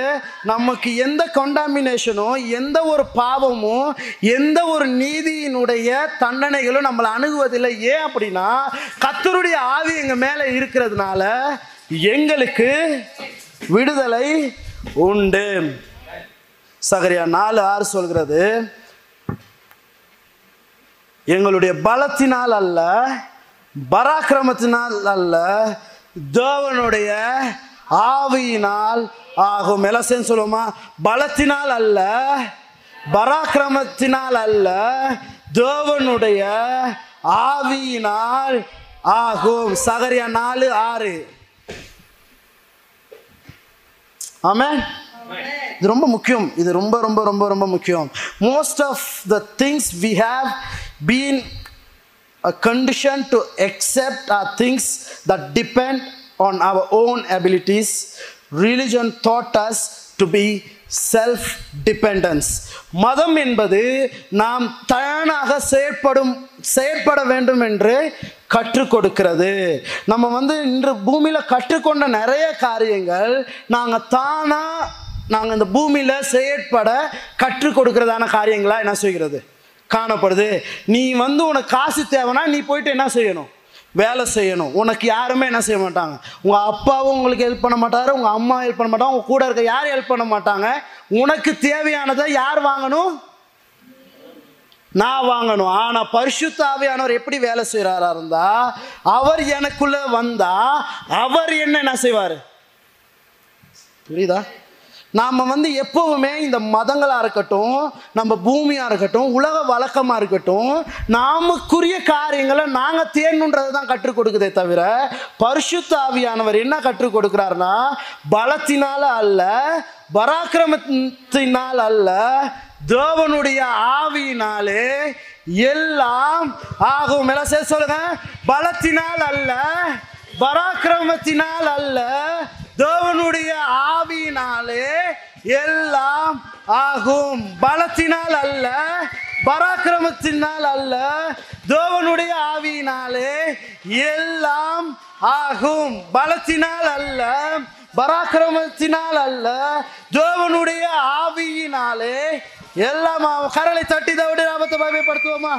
நமக்கு எந்த கொண்டாமினேஷனும் எந்த ஒரு பாவமும் எந்த ஒரு நீதியினுடைய தண்டனைகளும் நம்மளை அணுகுவதில்லை. ஏன் அப்படின்னா கத்தருடைய ஆவி எங்கள் மேலே இருக்கிறதுனால எங்களுக்கு விடுதலை உண்டு. சகரியா நாலு ஆறு சொல்கிறது எங்களுடைய பலத்தினால் அல்ல பராக்கிரமத்தினால் அல்ல தேவனுடைய ஆவியினால் ஆகும். எலசன் சொல்லுவோமா? பலத்தினால் அல்ல பராக்கிரமத்தினால் அல்ல தேவனுடைய ஆவியினால் ஆகும். சகரியா நாலு ஆறு. ஆமே இது ரொம்ப முக்கியம். இது ரொம்ப ரொம்ப ரொம்ப ரொம்ப முக்கியம். Most of the things we have been a condition to accept are things that depend on our own abilities. Religion taught us to be self dependence மதம் என்பது நாம் தானாக செயற்படும் செயற்பட வேண்டும் என்று கற்றுக் கொடுக்கிறது. நம்ம வந்து இன்று பூமியில் கற்றுக்கொண்ட நிறைய காரியங்கள் நாங்கள் தானாக நாங்கள் இந்த பூமியில் செயற்பட கற்றுக் கொடுக்கிறதான காரியங்களா என்ன செய்கிறது காணப்படுது. நீ வந்து உனக்கு காசு தேவைன்னா நீ போயிட்டு என்ன செய்யணும்? வேலை செய்யணும். உனக்கு யாருமே என்ன செய்ய மாட்டாங்க. உங்கள் அப்பாவும் உங்களுக்கு ஹெல்ப் பண்ண மாட்டாரு உங்கள் அம்மா ஹெல்ப் பண்ண மாட்டாங்க உங்கள் கூட இருக்க யாரும் ஹெல்ப் பண்ண மாட்டாங்க. உனக்கு தேவையானதை யார் வாங்கணும்? நான் வாங்கணும். ஆனால் பரிசுத்தாவியானவர் எப்படி வேலை செய்கிறாரா இருந்தா அவர் எனக்குள்ளே வந்தால் அவர் என்ன என்ன செய்வார்? புரியுதா? நாம் வந்து எப்போவுமே இந்த மதங்களாக இருக்கட்டும் நம்ம பூமியாக இருக்கட்டும் உலக வழக்கமாக இருக்கட்டும் நாமக்குரிய காரியங்களை நாங்கள் தேடணுன்றது தான் கற்றுக் கொடுக்குதே தவிர பரிசுத்தாவியானவர் என்ன கற்றுக் கொடுக்குறாருன்னா பலத்தினால் அல்ல பராக்கிரமத்தினால் அல்ல தேவனுடைய ஆவியினாலே எல்லாம் ஆகும். எல்லாம் சொல்லுங்க. பலத்தினால் அல்ல பராக்கிரமத்தினால் அல்ல தேவனுடைய ஆவியினாலே எல்லாம் ஆகும். பலத்தினால் அல்ல பராக்கிரமத்தினால் அல்ல தேவனுடைய ஆவியினாலே எல்லாம் ஆகும். பலத்தினால் அல்ல பராக்கிரமத்தினால் அல்ல தேவனுடைய ஆவியினாலே எல்லாம் கரலை தட்டி தவிட ஆபத்தை பயப்படுத்துவோமா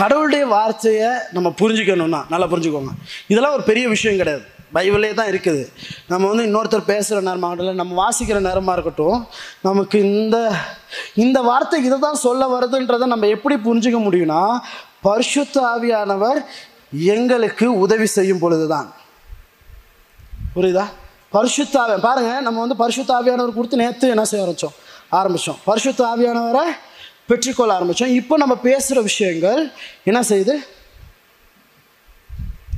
கடவுளுடைய வார்த்தையை நம்ம புரிஞ்சுக்கணும்னா நல்லா புரிஞ்சுக்கோங்க. இதெல்லாம் ஒரு பெரிய விஷயம் கிடையாது. பைபிளே தான் இருக்குது. நம்ம வந்து இன்னொருத்தர் பேசுகிற நேரமாக இல்லை நம்ம வாசிக்கிற நேரமாக இருக்கட்டும் நமக்கு இந்த இந்த வார்த்தை இதை தான் சொல்ல வருதுன்றதை நம்ம எப்படி புரிஞ்சுக்க முடியும்னா பரிசுத்த ஆவியானவர் எங்களுக்கு உதவி செய்யும் பொழுது தான் புரியுதா? பரிசுத்த பாருங்கள் நம்ம வந்து பரிசுத்த ஆவியானவர் கொடுத்து நேற்று என்ன செய்ய ஆரம்பித்தோம் ஆரம்பித்தோம் பரிசுத்த ஆவியானவரை பெற்றுக்கொள்ள ஆரம்பித்தோம் இப்போ நம்ம பேசுகிற விஷயங்கள் என்ன செய்யுது?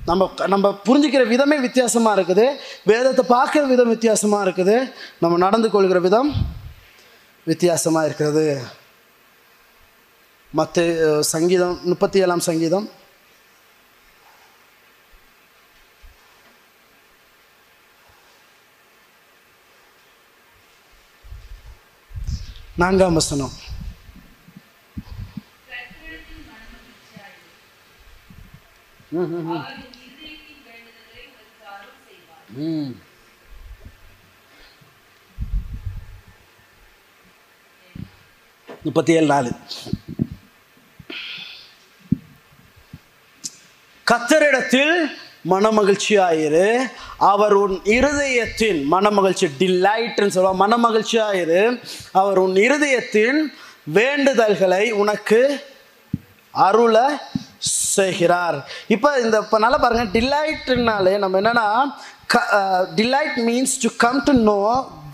நம்ம நம்ம புரிஞ்சுக்கிற விதமே வித்தியாசமாக இருக்குது. வேதத்தை பார்க்குற விதம் வித்தியாசமாக இருக்குது. நம்ம நடந்து கொள்கிற விதம் வித்தியாசமாக இருக்கிறது. மற்ற சங்கீதம் முப்பத்தி ஏழாம் சங்கீதம். நான்காம் வசனம். ம். முப்பத்தி ஏழு நாலு. கத்தரிடத்தில் மனமகிழ்ச்சியாயிரு. அவர் உன் இருதயத்தின் மனமகிழ்ச்சி டிலைட்னு சொல்லுவாங்க. மனமகிழ்ச்சியாயிரு. அவர் உன் இருதயத்தின் வேண்டுதல்களை உனக்கு அருள செய்கிறார். இப்போ இந்த இப்போ நல்லா பாருங்க டிலைட்டுனாலே நம்ம என்னன்னா delight means to come to know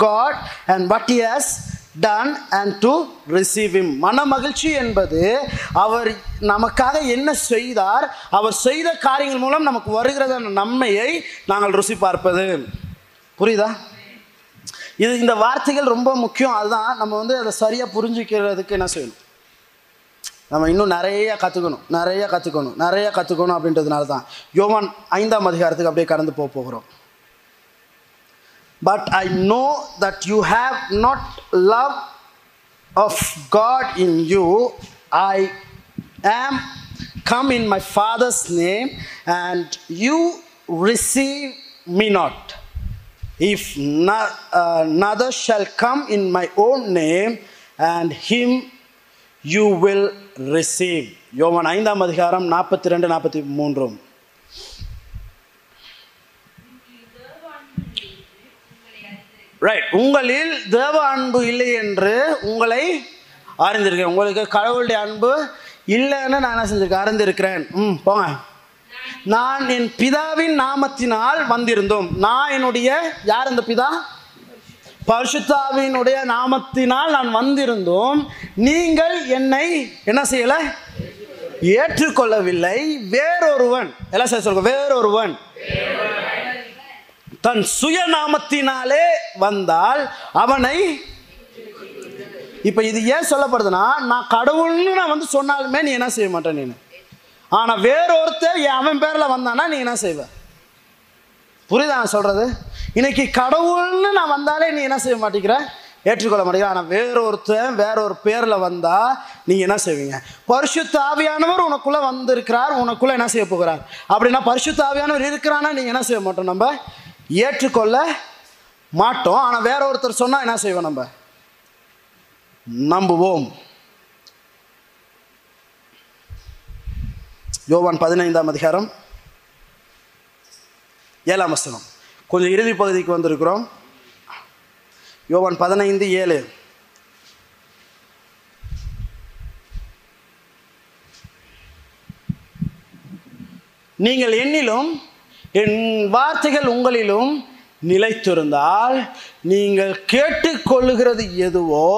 God and what he's done and to receive him மன மகிழ்ச்சி என்பது அவர் நமக்காக என்ன செய்தார் அவர் செய்த காரியங்கள் மூலம் நமக்கு வருகிறத நன்மையை நாங்கள் ருசி பார்ப்பது. புரியுதா? இது இந்த வார்த்தைகள் ரொம்ப முக்கியம். அதுதான் நம்ம வந்து அதை சரியாக புரிஞ்சுக்கிறதுக்கு என்ன செய்யணும்? நம்ம இன்னும் நிறைய கற்றுக்கணும் நிறைய கற்றுக்கணும் நிறைய கற்றுக்கணும் அப்படின்றதுனால தான் யோவான் ஐந்தாம் அதிகாரத்துக்கு அப்படியே கடந்து போக போகிறோம். But I know that you have not love of God in you I am come in my father's name and you receive me not if another shall come in my own name and him you will receive யோவன் ஐந்தாம் அதிகாரம் நாற்பத்தி ரெண்டு நாற்பத்தி மூன்றும் right உங்களில் தேவ அன்பு இல்லை என்று உங்களை அறிந்திருக்கேன் உங்களுக்கு கடவுளுடைய அன்பு இல்லைன்னு நான் என்ன செஞ்சிருக்கேன்? அறிந்திருக்கிறேன். ம் போங்க. நான் என் பிதாவின் நாமத்தினால் வந்திருந்தோம். நான் என்னுடைய யார் இந்த பிதா? பரிசுத்தாவினுடைய நாமத்தினால் நான் வந்திருந்தோம் நீங்கள் என்னை என்ன செய்யல? ஏற்றுக்கொள்ளவில்லை. வேறொருவன். எல்லாம் சார் சொல்லுங்க வேறொருவன். தன் சுயநாமத்தினாலே வந்தால் அவனை இப்ப இது ஏன் சொல்லப்படுதுன்னா நான் கடவுள்னு நான் வந்து சொன்னாலுமே நீ என்ன செய்ய மாட்டேன் நீ ஆனா வேறொருத்தர் அவன் பேர்ல வந்தானா நீ என்ன செய்வ? புரியுதா நான் சொல்றது? இன்னைக்கு கடவுள்னு நான் வந்தாலே நீ என்ன செய்ய மாட்டேங்கிற? ஏற்றுக்கொள்ள மாட்டேங்கிற ஆனால் வேறொருத்தன் வேற ஒரு பேரில் வந்தால் நீங்கள் என்ன செய்வீங்க? பரிசுத்த ஆவியானவர் உனக்குள்ளே வந்திருக்கிறார் உனக்குள்ளே என்ன செய்ய போகிறார்? அப்படின்னா பரிசுத்த ஆவியானவர் இருக்கிறானா நீங்கள் என்ன செய்ய மாட்டோம் நம்ம? ஏற்றுக்கொள்ள மாட்டோம். ஆனால் வேற ஒருத்தர் சொன்னால் என்ன செய்வோம் நம்ம? நம்புவோம். யோவான் பதினைந்தாம் அதிகாரம் ஏழாம் வசனம். கொஞ்சம் இறுதி பகுதிக்கு வந்திருக்கிறோம். யோவான் பதினைந்து ஏழு. நீங்கள் என்னிலும் என் வார்த்தைகள் உங்களிலும் நிலைத்திருந்தால் நீங்கள் கேட்டுக்கொள்ளுகிறது எதுவோ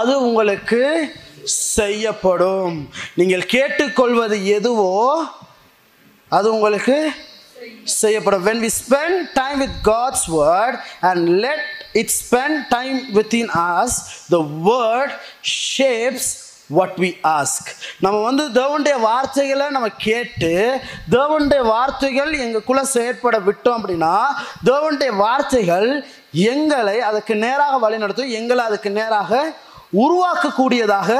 அது உங்களுக்கு செய்யப்படும். நீங்கள் கேட்டுக்கொள்வது எதுவோ அது உங்களுக்கு செய்யப்படும். When we spend time with God's word and let it spend time within us the word shapes what we ask நம்ம வந்து தேவனுடைய வார்த்தைகளை நம்ம கேட்டு தேவனுடைய வார்த்தைகள் எங்களுக்குள்ள செயற்பட விட்டோம் அப்படின்னா தேவனுடைய வார்த்தைகள் எங்களை அதுக்கு நேராக வழிநடத்தும் எங்களை அதுக்கு நேராக உருவாக்கக்கூடியதாக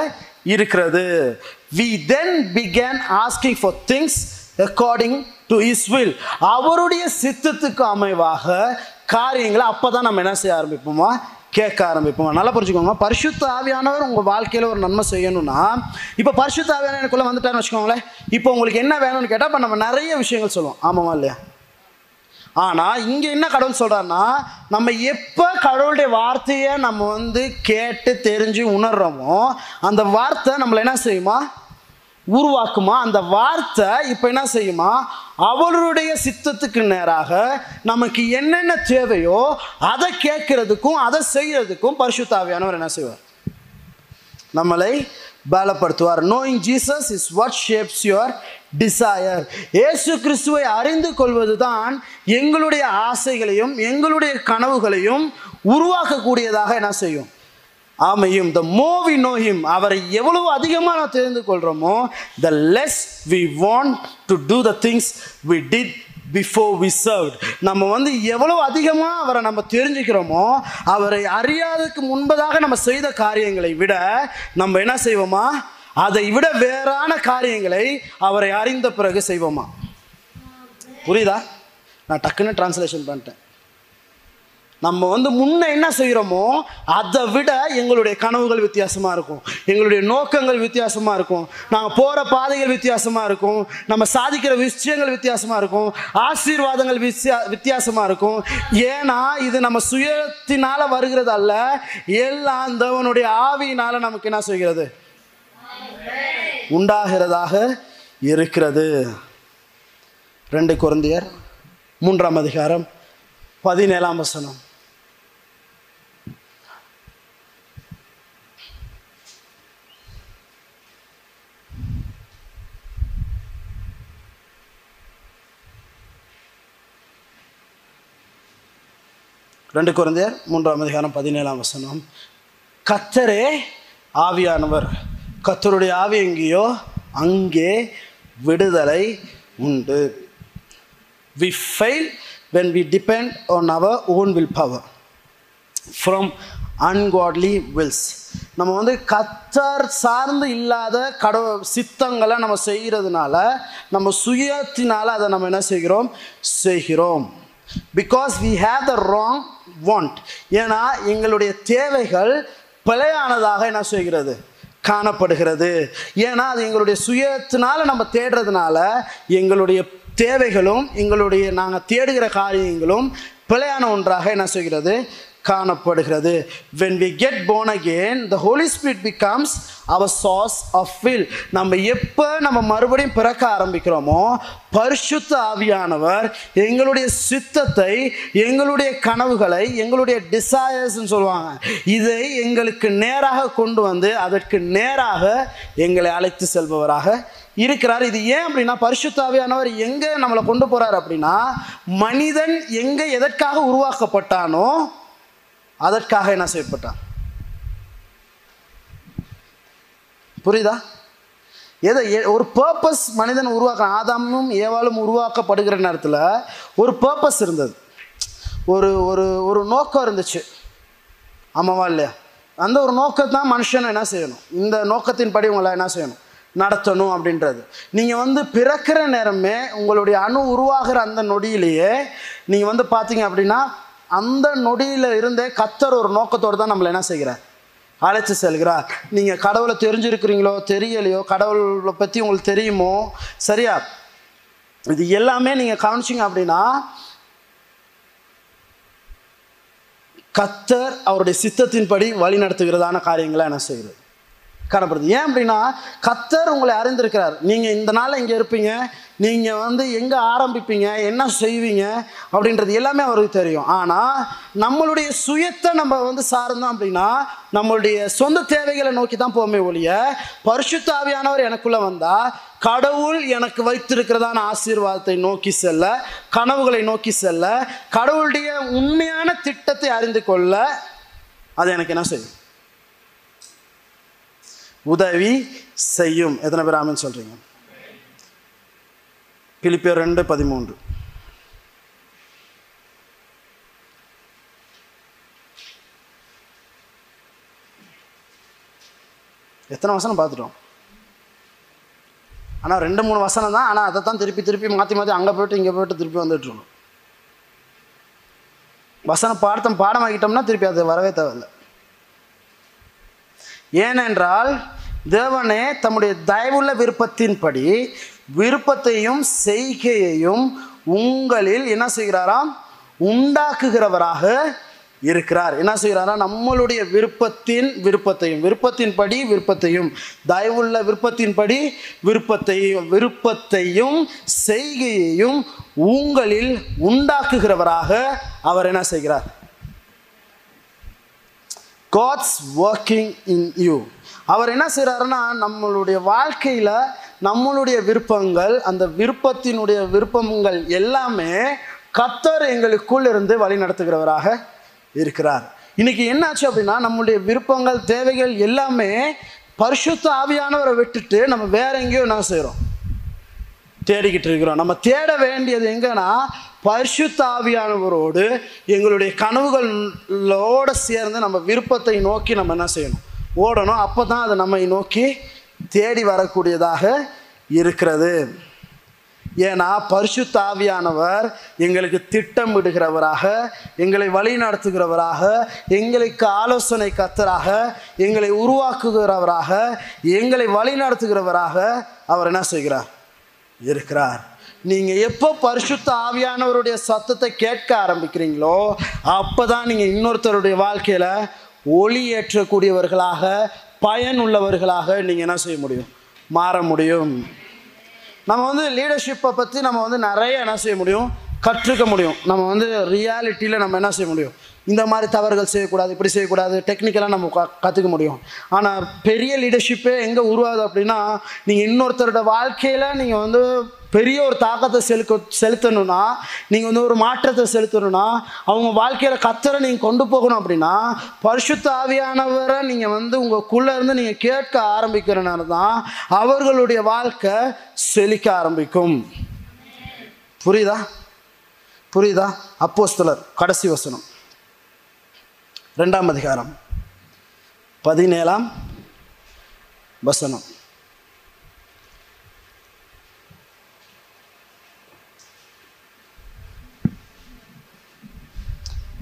இருக்கிறது. We then began asking for things according to his will அவருடைய சித்தத்துக்கு அமைவாக காரியங்களை அப்போ தான் நம்ம என்ன செய்ய ஆரம்பிப்போமா? கேட்க ஆரம்பிப்போம்? நல்லா புரிஞ்சுக்கோங்க. பரிசுத்த ஆவியானவர் உங்கள் வாழ்க்கையில் ஒரு நன்மை செய்யணும்னா இப்போ பரிசுத்த ஆவியான எனக்குள்ளே வந்துட்டாருன்னு வச்சுக்கோங்களேன். இப்போ உங்களுக்கு என்ன வேணும்னு கேட்டால் இப்போ நம்ம நிறைய விஷயங்கள் சொல்லுவோம். ஆமாம் இல்லையா? ஆனால் இங்கே என்ன கடவுள் சொல்கிறான்னா நம்ம எப்போ கடவுளுடைய வார்த்தையை நம்ம வந்து கேட்டு தெரிஞ்சு உணர்கிறோமோ அந்த வார்த்தை நம்மளை என்ன செய்யுமா? உருவாக்குமா? அந்த வார்த்தை இப்போ என்ன செய்யுமா? அவளுடைய சித்தத்துக்கு நேராக நமக்கு என்னென்ன தேவையோ அதை கேட்கறதுக்கும் அதை செய்யறதுக்கும் பரிசுத்தாவியானவர் என்ன செய்வார்? நம்மளை பலப்படுத்துவார். Knowing Jesus is what shapes your desire இயேசு கிறிஸ்துவை அறிந்து கொள்வது தான் எங்களுடைய ஆசைகளையும் எங்களுடைய கனவுகளையும் உருவாக்கக்கூடியதாக என்ன செய்யும்? ஆமையும் த மோ வி நோ ஹிம் அவரை எவ்வளவு அதிகமாக நான் தெரிந்து கொள்கிறோமோ the less we want to do the things we did before we served நம்ம வந்து எவ்வளோ அதிகமாக அவரை நம்ம தெரிஞ்சுக்கிறோமோ அவரை அறியாததுக்கு முன்பதாக நம்ம செய்த காரியங்களை விட நம்ம என்ன செய்வோமா? அதை விட வேறான காரியங்களை அவரை அறிந்த பிறகு செய்வோமா? புரியுதா? நான் டக்குன்னு டிரான்ஸ்லேஷன் பண்ணிட்டேன். நம்ம வந்து முன்ன என்ன செய்கிறோமோ அதை விட எங்களுடைய கனவுகள் வித்தியாசமாக இருக்கும். எங்களுடைய நோக்கங்கள் வித்தியாசமாக இருக்கும். நாங்கள் போகிற பாதைகள் வித்தியாசமாக இருக்கும். நம்ம சாதிக்கிற விஷயங்கள் வித்தியாசமாக இருக்கும். ஆசீர்வாதங்கள் வித்தியா வித்தியாசமாக இருக்கும். ஏன்னா இது நம்ம சுயத்தினால் வருகிறது அல்ல எல்லாம் தேவனுடைய ஆவியினால் நமக்கு என்ன செய்கிறது? உண்டாகிறதாக இருக்கிறது. ரெண்டு குழந்தையர் மூன்றாம் அதிகாரம் பதினேழாம் வசனம். ரெண்டு குழந்தையர் மூன்றாம் அதிகாரம் பதினேழாம் வசனம். கத்தரே ஆவியானவர் கத்தருடைய ஆவி எங்கேயோ அங்கே விடுதலை உண்டு. We fail when we depend on our own will power from ungodly wills நம்ம வந்து கத்தர் சார்ந்து இல்லாத கடவு சித்தங்களை நம்ம செய்கிறதுனால நம்ம சுயத்தினால் அதை நம்ம என்ன செய்கிறோம்? செய்கிறோம். Because we have the wrong want ஏன்னா எங்களுடைய தேவைகள் பிழையானதாக என்ன செய்கிறது? காணப்படுகிறது. ஏன்னா அது எங்களுடைய சுயத்தினால நம்ம தேடுறதுனால எங்களுடைய தேவைகளும் எங்களுடைய நாங்கள் தேடுகிற காரியங்களும் பிழையான ஒன்றாக என்ன செய்கிறது? காணப்படுகிறது. When we get born again the holy spirit becomes our sauce of fill நம்ம எப்போ நம்ம மறுபடியும் பிறக்க ஆரம்பிக்கிறோமோ பரிசுத்த ஆவியானவர் எங்களுடைய சித்தத்தை எங்களுடைய கனவுகளை எங்களுடைய டிசையர்ஸ்ன்னு சொல்லுவாங்க. இதை எங்களுக்கு நேராக கொண்டு வந்து அதற்கு நேராக எங்களை அழைத்து செல்பவராக இருக்கிறார். இது ஏன் அப்படின்னா பரிசுத்தாவியானவர் எங்கே நம்மளை கொண்டு போகிறார் அப்படின்னா மனிதன் எங்கே எதற்காக உருவாக்கப்பட்டானோ அதற்காக என்ன செய்யப்பட்டான்? புரியுதா? எதை ஒரு பர்பஸ் மனிதன் உருவாக்க ஆதாமும் ஏவாளும் உருவாக்கப்படுகிற நேரத்தில் ஒரு பர்பஸ் இருந்தது. ஒரு ஒரு ஒரு நோக்கம் இருந்துச்சு. ஆமாவா இல்லையா? அந்த ஒரு நோக்கத்தான் மனுஷன் என்ன செய்யணும்? இந்த நோக்கத்தின்படி உங்களை என்ன செய்யணும்? நடத்தணும் அப்படின்றது. நீங்கள் வந்து பிறக்கிற நேரமே உங்களுடைய அணு உருவாகிற அந்த நொடியிலேயே நீங்கள் வந்து பார்த்தீங்க அப்படின்னா அந்த நொடியில் இருந்தே கத்தர் ஒரு நோக்கத்தோடு தான் நம்மளை என்ன செய்கிறார்? அழைச்சி செல்கிறார். நீங்கள் கடவுளை தெரிஞ்சிருக்கிறீங்களோ தெரியலையோ கடவுளை பற்றி உங்களுக்கு தெரியுமோ சரியா? இது எல்லாமே நீங்கள் கவனிச்சிங்க அப்படின்னா கத்தர் அவருடைய சித்தத்தின்படி வழி நடத்துகிறதான காரியங்களை என்ன செய்கிறது? காணப்படுது. ஏன் அப்படின்னா கத்தர் உங்களை அறிந்திருக்கிறார். நீங்கள் இந்த நாளில் இங்கே இருப்பீங்க நீங்கள் வந்து எங்கே ஆரம்பிப்பீங்க? என்ன செய்வீங்க? அப்படின்றது எல்லாமே அவருக்கு தெரியும். ஆனால் நம்மளுடைய சுயத்தை நம்ம வந்து சார்ந்தோம் அப்படின்னா நம்மளுடைய சொந்த தேவைகளை நோக்கி தான் போமே ஒழிய பரிசுத்தாவியானவர் எனக்குள்ளே வந்தால் கடவுள் எனக்கு வைத்திருக்கிறதான ஆசீர்வாதத்தை நோக்கி செல்ல கனவுகளை நோக்கி செல்ல கடவுளுடைய உண்மையான திட்டத்தை அறிந்து கொள்ள அது எனக்கு என்ன செய்யும்? உதவி செய்யும். எத்தனை பேர் ஆமின்னு சொல்கிறீங்க பிலிப்பியர் ரெண்டு பதிமூன்று. எத்தனை வசனம் பார்த்துட்டோம்? ஆனால் ரெண்டு மூணு வசனம் தான். ஆனால் அதை தான் திருப்பி திருப்பி மாற்றி மாற்றி அங்கே போயிட்டு இங்கே போயிட்டு திருப்பி வந்துட்டுருக்கணும் வசனம் பாடத்தம் பாடமாக்கிட்டோம்னா திருப்பி அது வரவே தேவையில்லை. ஏனென்றால் தேவனே தம்முடைய தயவுள்ள விருப்பத்தின்படி விருப்பத்தையும் செய்கையையும் உங்களில் என்ன செய்கிறாராம்? உண்டாக்குகிறவராக இருக்கிறார். என்ன செய்கிறாரா? நம்மளுடைய விருப்பத்தின் விருப்பத்தையும் விருப்பத்தின்படி விருப்பத்தையும் தயவுள்ள விருப்பத்தின்படி விருப்பத்தையும் விருப்பத்தையும் செய்கையையும் உங்களில் உண்டாக்குகிறவராக அவர் என்ன செய்கிறார்? காட்ஸ் ஒர்க்கிங் இன் யூ அவர் என்ன செய்கிறாருன்னா நம்மளுடைய வாழ்க்கையில் நம்மளுடைய விருப்பங்கள் அந்த விருப்பத்தினுடைய விருப்பங்கள் எல்லாமே கத்தர் எங்களுக்குள் இருந்து வழி நடத்துகிறவராக இருக்கிறார். இன்னைக்கு என்னாச்சு அப்படின்னா நம்மளுடைய விருப்பங்கள் தேவைகள் எல்லாமே பரிசுத்த ஆவியானவரை விட்டுட்டு நம்ம வேற எங்கேயோ என்ன செய்கிறோம் தேடிக்கிட்டு இருக்கிறோம். நம்ம தேட வேண்டியது எங்கன்னா பரிசுத்த ஆவியானவரோடு எங்களுடைய கனவுகளோடு சேர்ந்து நம்ம விருப்பத்தை நோக்கி நம்ம என்ன செய்யணும்? ஓடணும். அப்போ தான் அது நம்மை நோக்கி தேடி வரக்கூடியதாக இருக்கிறது. ஏன்னா பரிசுத்த ஆவியானவர் எங்களுக்கு திட்டமிடுகிறவராக எங்களை வழி நடத்துகிறவராக எங்களுக்கு ஆலோசனை கத்தராக எங்களை உருவாக்குகிறவராக எங்களை வழி நடத்துகிறவராக அவர் என்ன செய்கிறார்? இருக்கிறார். நீங்கள் எப்போ பரிசுத்த ஆவியானவருடைய சத்தத்தை கேட்க ஆரம்பிக்கிறீங்களோ அப்போ தான் நீங்கள் இன்னொருத்தருடைய வாழ்க்கையில் ஒளி ஏற்றக்கூடியவர்களாக பயன் உள்ளவர்களாக நீங்கள் என்ன செய்ய முடியும்? மாற முடியும். நம்ம வந்து லீடர்ஷிப்பை பற்றி நம்ம வந்து நிறைய என்ன செய்ய முடியும்? கற்றுக்க முடியும். நம்ம வந்து ரியாலிட்டியில் நம்ம என்ன செய்ய முடியும்? இந்த மாதிரி தவறுகள் செய்யக்கூடாது இப்படி செய்யக்கூடாது டெக்னிக்கலாக நம்ம க கற்றுக்க முடியும். ஆனால் பெரிய லீடர்ஷிப்பே எங்கே உருவாகுது அப்படின்னா நீங்கள் இன்னொருத்தரோட வாழ்க்கையில் நீங்கள் வந்து பெரிய ஒரு தாக்கத்தை செலுக்க செலுத்தணும்னா நீங்கள் வந்து ஒரு மாற்றத்தை செலுத்தணும்னா அவங்க வாழ்க்கையில் கத்தரை நீங்கள் கொண்டு போகணும் அப்படின்னா பரிசுத்த ஆவியானவரை நீங்கள் வந்து உங்களுக்குள்ளே இருந்து நீங்கள் கேட்க ஆரம்பிக்கிறனால தான் அவர்களுடைய வாழ்க்கை செழிக்க ஆரம்பிக்கும். புரியுதா? புரியுதா? அப்போஸ்தலர் கடைசி வசனம். ரெண்டாம் அதிகாரம். பதினேழாம் வசனம்.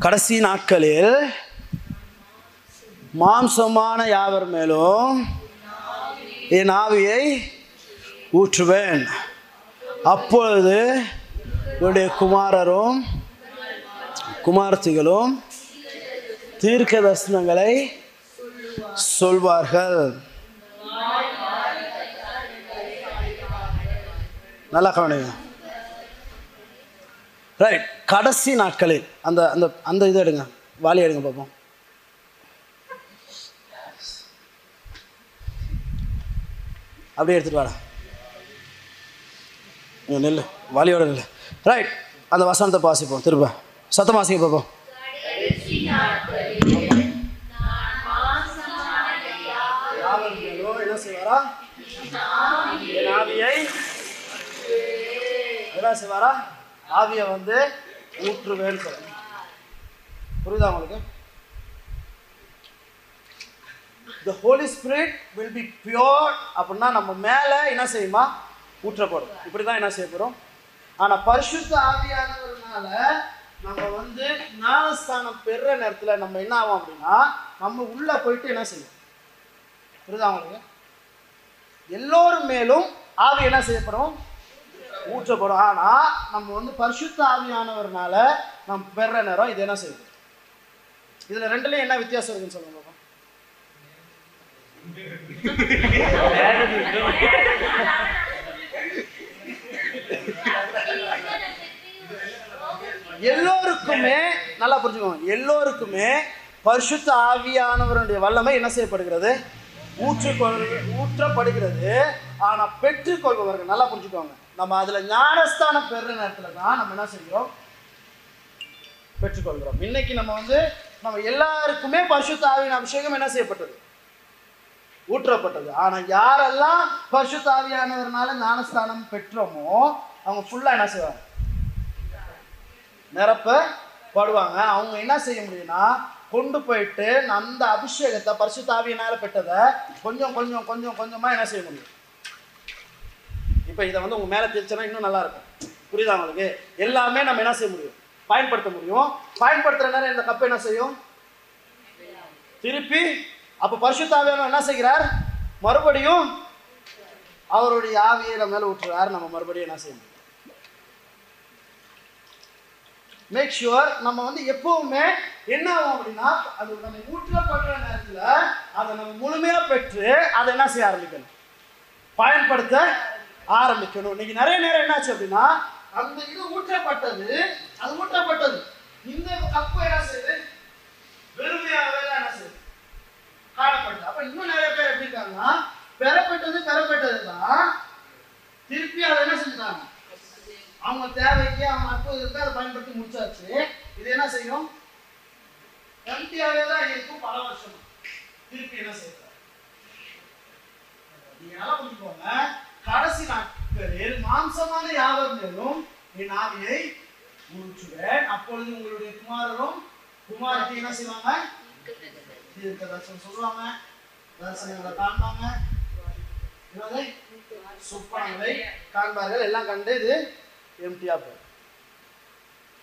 கடைசி நாட்களில் மாம்சமான யாவர் மேலும் என் ஆவியை ஊற்றுவேன். அப்பொழுது உன்னுடைய குமாரரும் குமார்த்திகளும் தீர்க்க தரிசனங்களை சொல்வார்கள். நல்லா கவனிங்க. ரைட் கடைசி நாட்களில் அந்த அந்த அந்த இதை எடுங்க. வாலி எடுங்க பார்ப்போம் அப்படியே எடுத்துட்டு வாடா. நெல்லு. வாலியோட நெல்லு. ரைட் அந்த வசனத்தை வாசிப்போம். திரும்ப. சத்தம் வாசிக்க பார்ப்போம் என்ன செய்வாரா? என்ன செய்வாரா? ஆவியை வந்து ஊற்றுவேன்னு சொல்லுங்க புரியுதா உங்களுக்கு? The holy spirit will be pour அப்படின்னா நம்ம மேலே என்ன செய்யுமா? ஊற்றப்படும். இப்படி தான் என்ன செய்ய போகிறோம் ஆனால் பரிசுத்த ஆவியானவர்னால நம்ம வந்து ஞானஸ்தானம் பெறுற நேரத்தில் நம்ம என்ன ஆகும் அப்படின்னா நம்ம உள்ளே போயிட்டு என்ன செய்யும் புரியுதா உங்களுக்கு? எல்லோரும் மேலும் ஆவி என்ன செய்யப்படும்? ஊற்றப்படும். ஆனால் நம்ம வந்து பரிசுத்த ஆவியானவர்னால நம்ம பெற நேரம் இது என்ன செய்யும்? இதில் ரெண்டுலேயும் என்ன வித்தியாசம் இருக்குன்னு சொல்லுங்க எல்லோருக்குமே நல்லா புரிஞ்சுக்கோங்க. எல்லோருக்குமே பரிசுத்த ஆவியானவருடைய வல்லமை என்ன செய்யப்படுகிறது? ஊற்றுக்கொள் ஊற்றப்படுகிறது. ஆனால் பெற்றுக்கொள்பவர்கள் நல்லா புரிஞ்சுக்கோங்க. நம்ம அதில் ஞானஸ்தானம் பெறுற நேரத்தில் தான் நம்ம என்ன செய்கிறோம் பெற்றுக்கொள்கிறோம். இன்னைக்கு நம்ம வந்து நம்ம எல்லாருக்குமே பசுத்தாவியின் அபிஷேகம் என்ன செய்யப்பட்டது? ஊற்றப்பட்டது. ஆனா யாரெல்லாம் பசு ஆவியானவர்னால ஞானஸ்தானம் பெற்றோமோ அவங்க ஃபுல்லா என்ன செய்வாங்க? நிரப்ப படுவாங்க அவங்க என்ன செய்ய முடியும்னா கொண்டு போயிட்டு அந்த அபிஷேகத்தை பரிசுத்த ஆவியினால பெற்றதை கொஞ்சம் கொஞ்சம் கொஞ்சம் கொஞ்சமா என்ன செய்ய முடியும்? இப்போ இதை வந்து உங்க மேலே தெரிச்சனா இன்னும் நல்லா இருக்கும். புரியுதா உங்களுக்கு? எல்லாமே நம்ம என்ன செய்ய முடியும்? பயன்படுத்த முடியும். பயன்படுத்துற நேரம் இந்த கப்பை என்ன செய்யும்? திருப்பி அப்போ பரிசுத்தாவியானவர் என்ன செய்கிறார்? மறுபடியும் அவருடைய ஆவியை நம்ம மேலே விட்டுறாரு நம்ம மறுபடியும் என்ன செய்ய முடியும்? மேக் ஷுவர் நம்ம வந்து எப்பவுமே என்ன ஆகும் அப்படின்னா அது நம்ம ஊற்றப்படுற நேரத்துல அதை நம்ம முழுமையாக பெற்று அதை என்ன செய்ய ஆரம்பிக்கணும்? பயன்படுத்த ஆரம்பிக்கணும். இன்னைக்கு நிறைய நேரம் என்னாச்சு அப்படின்னா அந்த இது ஊற்றப்பட்டது அது ஊற்றப்பட்டது. இந்த கப்பு என்ன செய்யுது வெறுமையாகவே தான் என்ன செய்யுது காணப்பட்டது. அப்ப இன்னும் நிறைய பேர் எப்படி இருக்காங்கன்னா பெறப்பட்டது பெறப்பட்டது தான் திருப்பி அதை என்ன செஞ்சுட்டாங்க? அவங்க தேவைக்கு அவங்க அற்புதத்துக்கு அதை பயன்படுத்தி முடிச்சாச்சு. இது என்ன செய்யும்? எம்டியாவே தான் இருக்கும் பல வருஷம் திருப்பி என்ன செய்யறாங்க நீங்க நல்லா புரிஞ்சுக்கோங்க. கடைசி நாட்களில் மாம்சமான யாவர் மேலும் என் ஆவியை ஊற்றுவேன் அப்பொழுது உங்களுடைய குமாரரும் குமாரத்தை என்ன செய்வாங்க? தீர்க்க தரிசனம் சொல்லுவாங்க. தரிசனங்களை காண்பாங்க. என்னது? சொப்பனங்களை காண்பார்கள். எல்லாம் கண்டு இது எம்டியா போயிடும்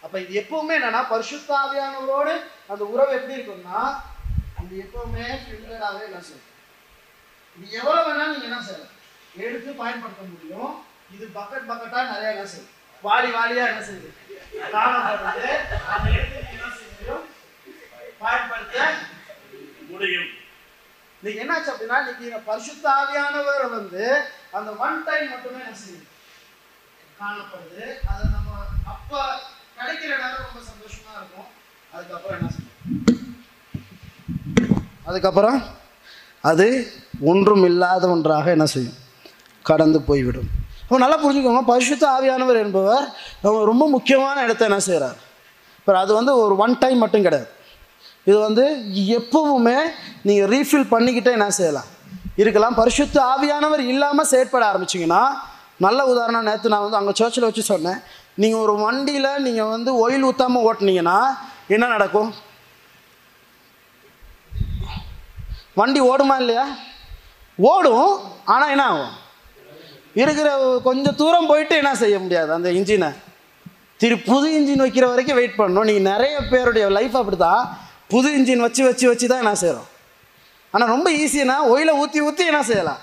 அப்ப இது எப்பவுமே என்னன்னா பரிசுத்தாவியானவரோடு அந்த உறவு எப்படி இருக்கும்னா இது எப்பவுமே ஃபில்டராகவே என்ன செய்யும். இது எவ்வளவு வேணாலும் நீங்க என்ன செய்யலாம்? எடுத்து பயன்படுத்த முடியும். இது பக்கெட் பக்கெட்டா நிறைய என்ன செய்யும். வாளி வாளியா என்ன செய்யுது. காணப்படுறது அந்த எடுத்து என்ன பயன்படுத்த முடியும். இன்னைக்கு என்னாச்சு அப்படின்னா இன்னைக்கு இந்த பரிசுத்த ஆவியானவர் வந்து அந்த ஒன் டைம் மட்டுமே என்ன செய்யுது? காணப்படுது. அதை நம்ம அப்ப கிடைக்கிற நேரம் ரொம்ப சந்தோஷமா இருக்கும். அதுக்கப்புறம் என்ன செய்யும்? அதுக்கப்புறம் அது ஒன்றும் இல்லாத ஒன்றாக என்ன செய்யும்? கடந்து போய்விடும். அப்போ நல்லா புரிஞ்சுக்கோங்க பரிசுத்த ஆவியானவர் என்பவர் ரொம்ப முக்கியமான இடத்த என்ன செய்கிறார் இப்போ அது வந்து ஒரு ஒன் டைம் மட்டும் கிடையாது. இது வந்து எப்பவுமே நீங்கள் ரீஃபில் பண்ணிக்கிட்டே என்ன செய்யலாம். இருக்கலாம் பரிசுத்த ஆவியானவர் இல்லாமல் செயற்பட ஆரம்பிச்சிங்கன்னா நல்ல உதாரணம் நேற்று நான் வந்து அங்கே சர்ச்சில் வச்சு சொன்னேன். நீங்கள் ஒரு வண்டியில் நீங்கள் வந்து ஒயில் ஊற்றாமல் ஓட்டினீங்கன்னா என்ன நடக்கும்? வண்டி ஓடுமா இல்லையா? ஓடும் ஆனால் என்ன ஆகும்? இருக்கிற கொஞ்சம் தூரம் போயிட்டு என்ன செய்ய முடியாது? அந்த இன்ஜினை திரு புது இன்ஜின் வைக்கிற வரைக்கும் வெயிட் பண்ணணும். நீங்கள் நிறைய பேருடைய லைஃப் அப்படி தான் புது இன்ஜின் வச்சு வச்சு வச்சு தான் என்ன செய்கிறோம் ஆனால் ரொம்ப ஈஸினா ஒயிலை ஊற்றி ஊற்றி என்ன செய்யலாம்?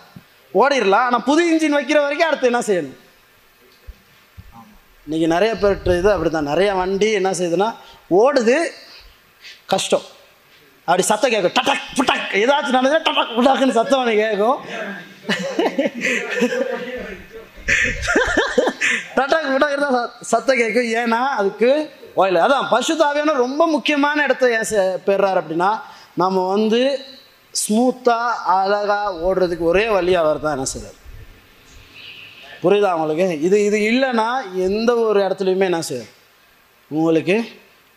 ஓடிடலாம். ஆனால் புது இன்ஜின் வைக்கிற வரைக்கும் அடுத்து என்ன செய்யணும்? இன்றைக்கி நிறைய பேர் இது அப்படி தான் நிறைய வண்டி என்ன செய்யுதுன்னா ஓடுது. கஷ்டம். அப்படி சத்தம் கேட்கும். டட்டக் புட்டக். ஏதாச்சும் நடந்ததுன்னா டட்டக் புட்டக்குன்னு சத்தம் கேட்கும். டட்டாக்கு விட்டாக்கு இருந்தால் சத்தம் கேட்கும். ஏன்னா அதுக்கு ஓயில் அதான் பசுதாவியான ரொம்ப முக்கியமான இடத்த ஏன் செ- அப்படின்னா நம்ம வந்து ஸ்மூத்தாக அழகாக ஓடுறதுக்கு ஒரே வழி அவர் தான் என்ன செய்றார். புரியுதா உங்களுக்கு? இது இது இல்லைன்னா எந்த ஒரு இடத்துலையுமே என்ன செய்யும் உங்களுக்கு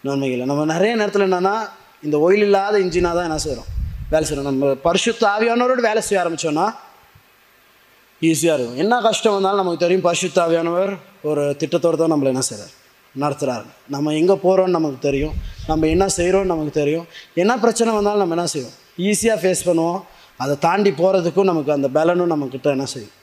நன்மை இல்லை. நம்ம நிறைய நேரத்தில் என்னென்னா இந்த ஒயில் இல்லாத இன்ஜினாக தான் என்ன செய்கிறோம் வேலை செய்கிறோம் நம்ம பரிசுத்த ஆவியானவரோடு வேலை செய்ய ஆரம்பித்தோன்னா ஈஸியாக இருக்கும். என்ன கஷ்டம் வந்தாலும் நமக்கு தெரியும் பரிசுத்தாவியானவர் ஒரு திட்டத்தோடு தான் நம்மளை என்ன செய்கிறார் நடத்துகிறாரு நம்ம எங்கே போகிறோம்னு நமக்கு தெரியும். நம்ம என்ன செய்கிறோம்னு நமக்கு தெரியும். என்ன பிரச்சனை வந்தாலும் நம்ம என்ன செய்வோம்? ஈஸியாக ஃபேஸ் பண்ணுவோம். அதை தாண்டி போகிறதுக்கும் நமக்கு அந்த பலனும் நம்மக்கிட்ட என்ன செய்யும்?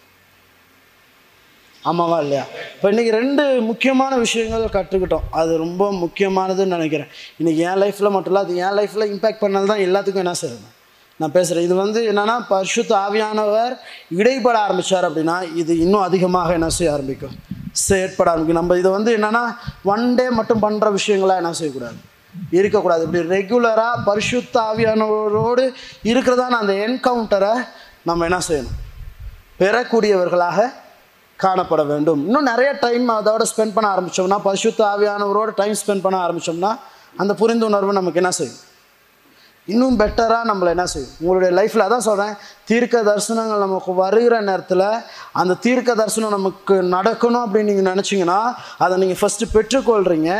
ஆமாவா இல்லையா? இப்போ இன்றைக்கி ரெண்டு முக்கியமான விஷயங்கள் கற்றுக்கிட்டோம். அது ரொம்ப முக்கியமானதுன்னு நினைக்கிறேன். இன்றைக்கி என் லைஃப்பில் மட்டும் இல்லை அது என் லைஃப்பில் இம்பேக்ட் பண்ணது தான் எல்லாத்துக்கும் என்ன செய்யணும் நான் பேசுகிறேன் இது வந்து என்னென்னா பரிசுத்த ஆவியானவர் இடைப்பட ஆரம்பித்தார் அப்படின்னா இது இன்னும் அதிகமாக என்ன செய்ய ஆரம்பிக்கும்? செயற்பட ஆரம்பிக்கும். நம்ம இதை வந்து என்னென்னா ஒன் டே மட்டும் பண்ணுற விஷயங்களாக என்ன செய்யக்கூடாது? இருக்கக்கூடாது. இப்படி ரெகுலராக பரிசுத்த ஆவியானவரோடு இருக்கிறதான அந்த என்கவுண்டரை நம்ம என்ன செய்யணும்? பெறக்கூடியவர்களாக காணப்பட வேண்டும். இன்னும் நிறைய டைம் அதோட ஸ்பெண்ட் பண்ண ஆரம்பித்தோம்னா பரிசுத்த ஆவியானவரோட டைம் ஸ்பெண்ட் பண்ண ஆரம்பித்தோம்னா அந்த புரிந்துணர்வு நமக்கு என்ன செய்யும்? இன்னும் பெட்டராக நம்மளை என்ன செய்யும்? உங்களுடைய லைஃப்பில் அதான் சொல்கிறேன் தீர்க்க தரிசனங்கள் நமக்கு வருகிற நேரத்தில் அந்த தீர்க்க தரிசனம் நமக்கு நடக்கணும் அப்படின்னு நீங்கள் நினச்சிங்கன்னா அதை நீங்கள் ஃபஸ்ட்டு பெற்றுக்கொள்கிறீங்க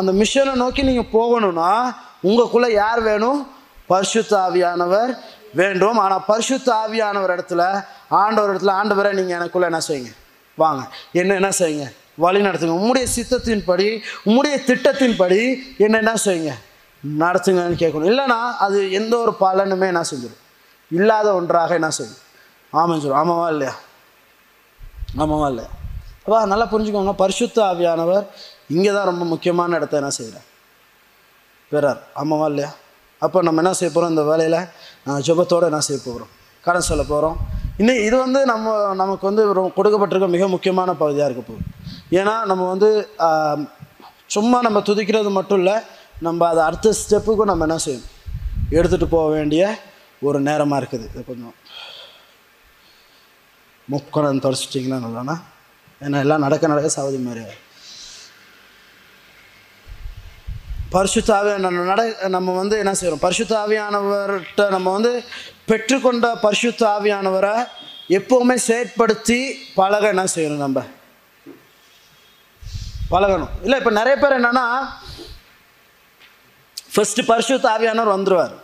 அந்த மிஷனை நோக்கி நீங்கள் போகணும்னா உங்களுக்குள்ளே யார் வேணும்? பரிசுத்த ஆவியானவர் வேண்டும். ஆனால் பரிசுத்த ஆவியானவர் இடத்துல ஆண்டவர் இடத்துல ஆண்டவரை நீங்கள் எனக்குள்ளே என்ன செய்யுங்க? வாங்க. என்ன என்ன செய்யுங்க? வழி நடத்துங்க. உம்முடைய சித்தத்தின்படி உம்முடைய திட்டத்தின்படி என்ன என்ன செய்யுங்க? நடத்துங்கன்னு கேட்கணும். இல்லைன்னா அது எந்த ஒரு பலனுமே என்ன செஞ்சிடும் இல்லாத ஒன்றாக என்ன செய்யும் ஆமாம் சொல்லும் ஆமாவா இல்லையா? ஆமாவா இல்லையா? அப்பா நல்லா புரிஞ்சுக்கோங்க. பரிசுத்த ஆவியானவர் இங்கே தான் ரொம்ப முக்கியமான இடத்த என்ன செய்கிறார் பெறார். ஆமாவா இல்லையா? அப்போ நம்ம என்ன செய்ய போகிறோம் இந்த வேலையில் நான் என்ன செய்ய போகிறோம் கடன் சொல்ல போகிறோம் இன்னும் இது வந்து நம்ம நமக்கு வந்து கொடுக்கப்பட்டிருக்க மிக முக்கியமான பகுதியாக இருக்க போகுது. ஏன்னா நம்ம வந்து சும்மா நம்ம துதிக்கிறது மட்டும் இல்லை நம்ம அதை அடுத்த ஸ்டெப்புக்கும் நம்ம என்ன செய்யணும்? எடுத்துகிட்டு போக வேண்டிய ஒரு நேரமாக இருக்குது. இது கொஞ்சம் முக்கணம் தொடச்சிட்டிங்கன்னா நல்லாண்ணா ஏன்னா எல்லாம் நடக்க நடக்க சாவதி மாதிரி பரிசுத்தாவே பரிசுத்த நட நம்ம வந்து என்ன செய்கிறோம் பரிசுத்தாவியானவர்கிட்ட நம்ம வந்து பெற்றுக்கொண்ட பரிசுத்தாவியானவரை எப்போவுமே செயற்படுத்தி பழக என்ன செய்யணும் நம்ம? பழகணும். இல்லை இப்போ நிறைய பேர் என்னென்னா ஃபஸ்ட்டு பரிசு தாவியானவர் வந்துடுவார்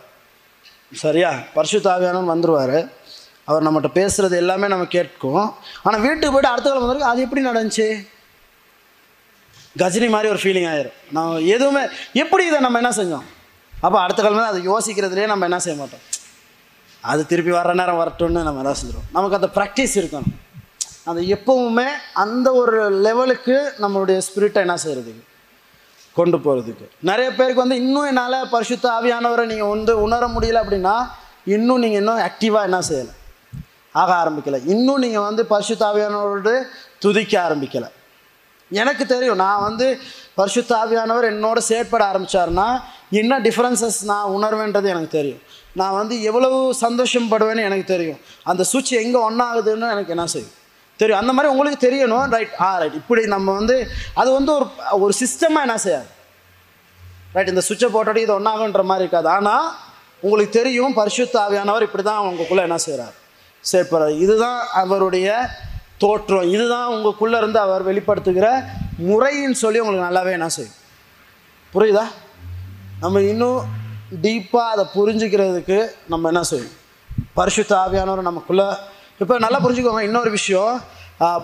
சரியா பரிசு தாவியானவர் வந்துடுவார் அவர் நம்மகிட்ட பேசுகிறது எல்லாமே நம்ம கேட்கும் ஆனால் வீட்டுக்கு போய்ட்டு அடுத்த காலம் வந்திருக்கு அது எப்படி நடந்துச்சு கஜினி மாதிரி ஒரு ஃபீலிங் ஆயிரும் நான் எதுவுமே எப்படி இதை நம்ம என்ன செஞ்சோம் அப்போ அடுத்த காலம் அதை யோசிக்கிறதுலேயே நம்ம என்ன செய்ய மாட்டோம் அது திருப்பி வர நேரம் வரட்டும்னு நம்ம என்ன செஞ்சிடும் நமக்கு அந்த ப்ராக்டிஸ் இருக்கணும் அது எப்பவுமே அந்த ஒரு லெவலுக்கு நம்மளுடைய ஸ்பிரிட்டை என்ன செய்கிறதுக்கு கொண்டு போகிறதுக்கு நிறைய பேருக்கு வந்து இன்னும் என்னால் பரிசுத்த ஆவியானவரை நீங்கள் வந்து உணர முடியல அப்படின்னா இன்னும் நீங்கள் இன்னும் ஆக்டிவாக என்ன செய்யலை? ஆக ஆரம்பிக்கலை. இன்னும் நீங்கள் வந்து பரிசுத்த ஆவியானவரோடு துதிக்க ஆரம்பிக்கலை. எனக்கு தெரியும் நான் வந்து பரிசுத்த ஆவியானவர் என்னோட செயற்பட ஆரம்பித்தாருன்னா என்ன டிஃப்ரென்சஸ் நான் உணர்வேன்றது எனக்கு தெரியும். நான் வந்து எவ்வளவு சந்தோஷப்படுவேன்னு எனக்கு தெரியும். அந்த சுவிட்ச் எங்கே ஒன்றாகுதுன்னு எனக்கு என்ன செய்யும்? தெரியும். அந்த மாதிரி உங்களுக்கு தெரியணும். ரைட் ஆ ரைட் இப்படி நம்ம வந்து அது வந்து ஒரு ஒரு சிஸ்டமாக என்ன செய்யாது? ரைட் இந்த சுவிட்சை போட்டோட இது ஒன்றாகுன்ற மாதிரி இருக்காது. ஆனால் உங்களுக்கு தெரியும் பரிசுத்த ஆவியானவர் இப்படி தான் உங்களுக்குள்ளே என்ன செய்கிறார் சேர்ப்பார் இதுதான் அவருடைய தோற்றம். இதுதான் உங்களுக்குள்ளே இருந்து அவர் வெளிப்படுத்துகிற முறைன்னு சொல்லி உங்களுக்கு நல்லாவே என்ன செய்யும். புரியுதா? நம்ம இன்னும் டீப்பாக அதை புரிஞ்சுக்கிறதுக்கு நம்ம என்ன செய்யும்? பரிசுத்த ஆவியானவர் நமக்குள்ளே இப்போ நல்லா புரிஞ்சுக்கோங்க இன்னொரு விஷயம்.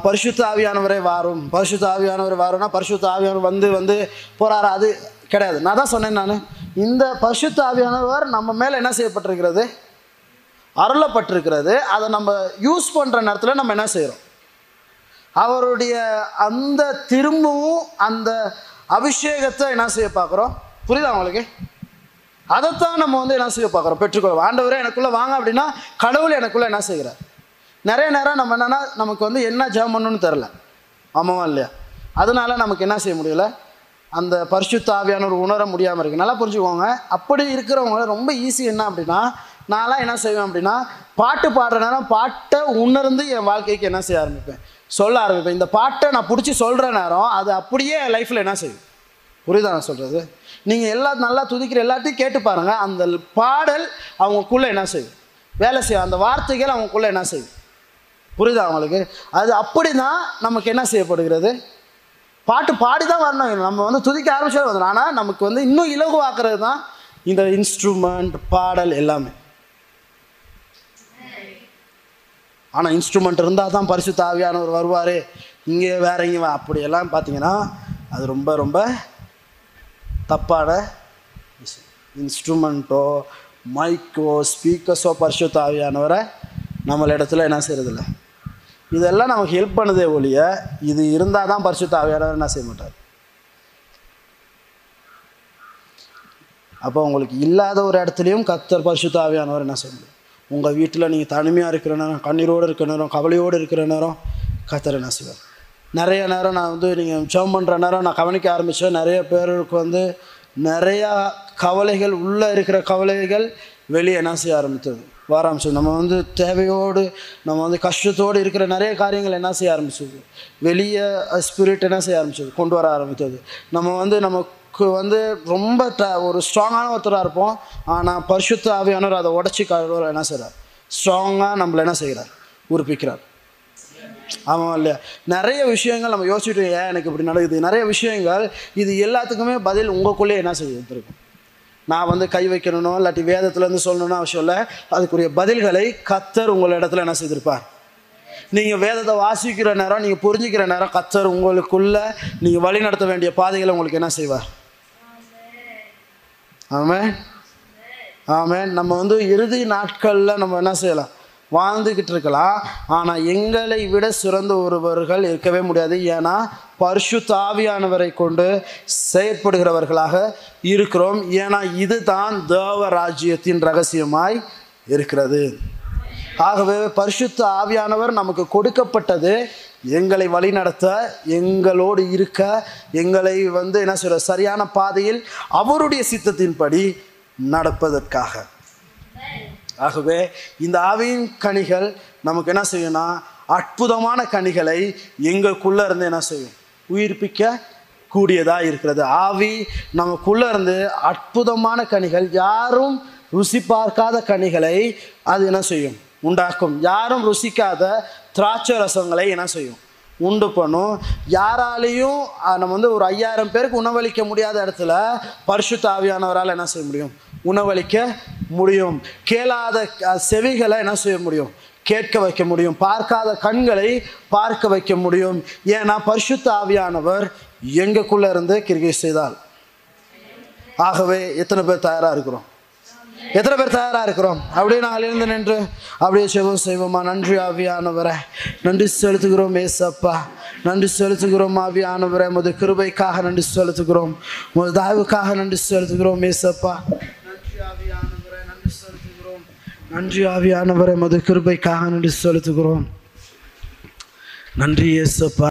பரிசுத்த ஆவியானவரே வாரும். பரிசுத்த ஆவியானவர் வாரும்னா பரிசுத்த ஆவியானவர் வந்து வந்து போறாரு? அது கிடையாது. நான் தான் சொன்னேன் நான். இந்த பரிசுத்த ஆவியானவர் நம்ம மேலே என்ன செய்யப்பட்டிருக்கிறது? அருளப்பட்டிருக்கிறது. அதை நம்ம யூஸ் பண்ணுற நேரத்தில் நம்ம என்ன செய்கிறோம் அவருடைய அந்த திரும்பவும் அந்த அபிஷேகத்தை என்ன செய்ய பார்க்குறோம்? புரியுதா உங்களுக்கு? அதைத்தான் நம்ம வந்து என்ன செய்ய பார்க்குறோம்? பெற்றுக்கொள்வோம். ஆண்டவரே எனக்குள்ளே வாங்க அப்படின்னா கடவுள் எனக்குள்ளே என்ன செய்கிறார்? நிறைய நேரம் நம்ம என்னென்னா நமக்கு வந்து என்ன ஜெபம் பண்ணணும்னு தெரில ஆமாவா இல்லையா? அதனால நமக்கு என்ன செய்ய முடியல? அந்த பரிசுத்த ஒரு உணர முடியாமல் இருக்குது நல்லா புரிஞ்சுக்கோங்க. அப்படி இருக்கிறவங்க ரொம்ப ஈஸி என்ன அப்படின்னா நான்லாம் என்ன செய்வேன் அப்படின்னா பாட்டு பாடுற நேரம் பாட்டை உணர்ந்து என் வாழ்க்கைக்கு என்ன செய்ய ஆரம்பிப்பேன். சொல்ல ஆரம்பிப்பேன். இந்த பாட்டை நான் பிடிச்சி சொல்கிற நேரம் அது அப்படியே என் லைஃப்பில் என்ன செய்யும்? புரியுதா நான் சொல்கிறது நீங்கள் எல்லா நல்லா துதிக்கிற எல்லாத்தையும் கேட்டு பாருங்கள் அந்த பாடல் அவங்களுக்குள்ளே என்ன செய்யும்? வேலை செய்யும். அந்த வார்த்தைகள் அவங்களுக்குள்ளே என்ன செய்யும்? புரியுதா அவங்களுக்கு அது அப்படி தான் நமக்கு என்ன செய்யப்படுகிறது? பாட்டு பாடி தான் வரணும் நம்ம வந்து துதிக்க ஆரம்பிச்சா வந்துடும் ஆனால் நமக்கு வந்து இன்னும் இலகுவாக்குறது தான் இந்த இன்ஸ்ட்ருமெண்ட் பாடல் எல்லாமே. ஆனால் இன்ஸ்ட்ருமெண்ட் இருந்தால் தான் பரிசுத்த தாவியானவர் வருவார். இங்கே வேற இங்கே அப்படியெல்லாம் பார்த்தீங்கன்னா அது ரொம்ப ரொம்ப தப்பான விஷயம். இன்ஸ்ட்ருமெண்ட்டோ மைக்கோ ஸ்பீக்கர்ஸோ பரிசுத்த தாவியானவரை நம்மள இடத்துல என்ன செய்கிறதில்ல இதெல்லாம் நமக்கு ஹெல்ப் பண்ணுதே ஒழிய இது இருந்தால் தான் பரிசுத்த ஆவியானவர் என்ன செய்ய மாட்டார். அப்போ உங்களுக்கு இல்லாத ஒரு இடத்துலையும் கத்தர் பரிசுத்த ஆவியானவர் என்ன செய்ய முடியும்? உங்கள் வீட்டில் நீங்கள் தனிமையாக இருக்கிற நேரம் கண்ணீரோடு இருக்கிற நேரம் கவலையோடு இருக்கிற நேரம் கத்தர் என்ன செய்வார்? நிறைய நேரம் நான் வந்து நீங்கள் ஜெபம் பண்ணுற நேரம் நான் கவனிக்க ஆரம்பித்தேன் நிறைய பேருக்கு வந்து நிறையா கவலைகள் உள்ளே இருக்கிற கவலைகள் வெளியே என்ன செய்ய ஆரம்பித்தது? வர ஆரம்பிச்சது நம்ம வந்து தேவையோடு நம்ம வந்து கஷ்டத்தோடு இருக்கிற நிறைய காரியங்கள் என்ன செய்ய ஆரம்பிச்சது? வெளியே ஸ்பிரிட் என்ன செய்ய ஆரம்பிச்சது? கொண்டு வர ஆரம்பித்தது. நம்ம வந்து நமக்கு வந்து ரொம்ப ட ஒரு ஸ்ட்ராங்கான ஒருத்தராக இருப்போம். ஆனால் பரிசுத்த ஆவியானவர் அதை உடச்சி கழுவ என்ன செய்கிறார் ஸ்ட்ராங்காக நம்மளை என்ன செய்கிறார்? உறுப்பிக்கிறார். ஆமாம் இல்லையா? நிறைய விஷயங்கள் நம்ம யோசிச்சுட்டு ஏன் எனக்கு இப்படி நடக்குது? நிறைய விஷயங்கள் இது எல்லாத்துக்குமே பதில் உங்களுக்குள்ளேயே என்ன செய்ய இருக்கும் நான் வந்து கை வைக்கணும் இல்லாட்டி வேதத்துலேருந்து சொல்லணும்னு அவசியம் இல்லை. அதுக்குரிய பதில்களை கத்தர் உங்கள் இடத்துல என்ன செய்திருப்பார்? நீங்கள் வேதத்தை வாசிக்கிற நேரம் நீங்கள் புரிஞ்சுக்கிற நேரம் கத்தர் உங்களுக்குள்ளே நீங்கள் வழி நடத்த வேண்டிய பாதைகளை உங்களுக்கு என்ன செய்வார்? ஆமே ஆமே நம்ம வந்து இறுதி நாட்களில் நம்ம என்ன செய்யலாம்? வாழ்ந்துக்கிட்டு இருக்கலாம். ஆனால் எங்களை விட சிறந்த ஒருவர்கள் இருக்கவே முடியாது. ஏன்னா பரிசு தாவியானவரை கொண்டு செயற்படுகிறவர்களாக இருக்கிறோம். ஏன்னா இதுதான் தேவ ராஜ்யத்தின் ரகசியமாய் இருக்கிறது. ஆகவே பரிசுத்த ஆவியானவர் நமக்கு கொடுக்கப்பட்டது. எங்களை வழிநடத்த எங்களோடு இருக்க எங்களை வந்து என்ன சொல்ற சரியான பாதையில் அவருடைய சித்தத்தின்படி நடப்பதற்காக. ஆகவே இந்த ஆவியின் கனிகள் நமக்கு என்ன செய்யணும்னா அற்புதமான கனிகளை எங்களுக்குள்ள இருந்து என்ன செய்யும்? உயிர்ப்பிக்க கூடியதாக இருக்கிறது. ஆவி நமக்குள்ளே இருந்து அற்புதமான கனிகள் யாரும் ருசி பார்க்காத கனிகளை அது என்ன செய்யும்? உண்டாக்கும். யாரும் ருசிக்காத திராட்சை ரசங்களை என்ன செய்யும்? உண்டு பண்ணும். யாராலையும் நம்ம வந்து ஒரு ஐயாயிரம் பேருக்கு உணவளிக்க முடியாத இடத்துல பரிசு ஆவியானவரால் என்ன செய்ய முடியும்? உணவளிக்க முடியும். கேளாத செவிகளை என்ன செய்ய முடியும்? கேட்க வைக்க முடியும். பார்க்காத கண்களை பார்க்க வைக்க முடியும். ஏன்னா பரிசுத்த ஆவியானவர் எங்களுக்குள்ளே இருந்து கிரிகை செய்தால் ஆகவே எத்தனை பேர் தயாராக இருக்கிறோம்? எத்தனை பேர் தயாராக இருக்கிறோம்? அப்படியே நாங்கள் எழுந்து நின்று அப்படியே செவம் செய்வோமா? நன்றி ஆவியானவரை. நன்றி செலுத்துகிறோம் ஏசப்பா. நன்றி செலுத்துகிறோம் ஆவியானவரை. முது கிருபைக்காக நன்றி செலுத்துகிறோம். முது தாய்வுக்காக நன்றி செலுத்துகிறோம் ஏசப்பா. நன்றி ஆவியானவர் நன்றி ஆவியானவரை மது கிருபைக்காக நன்றி செலுத்துகிறோம். நன்றி இயேசப்பா.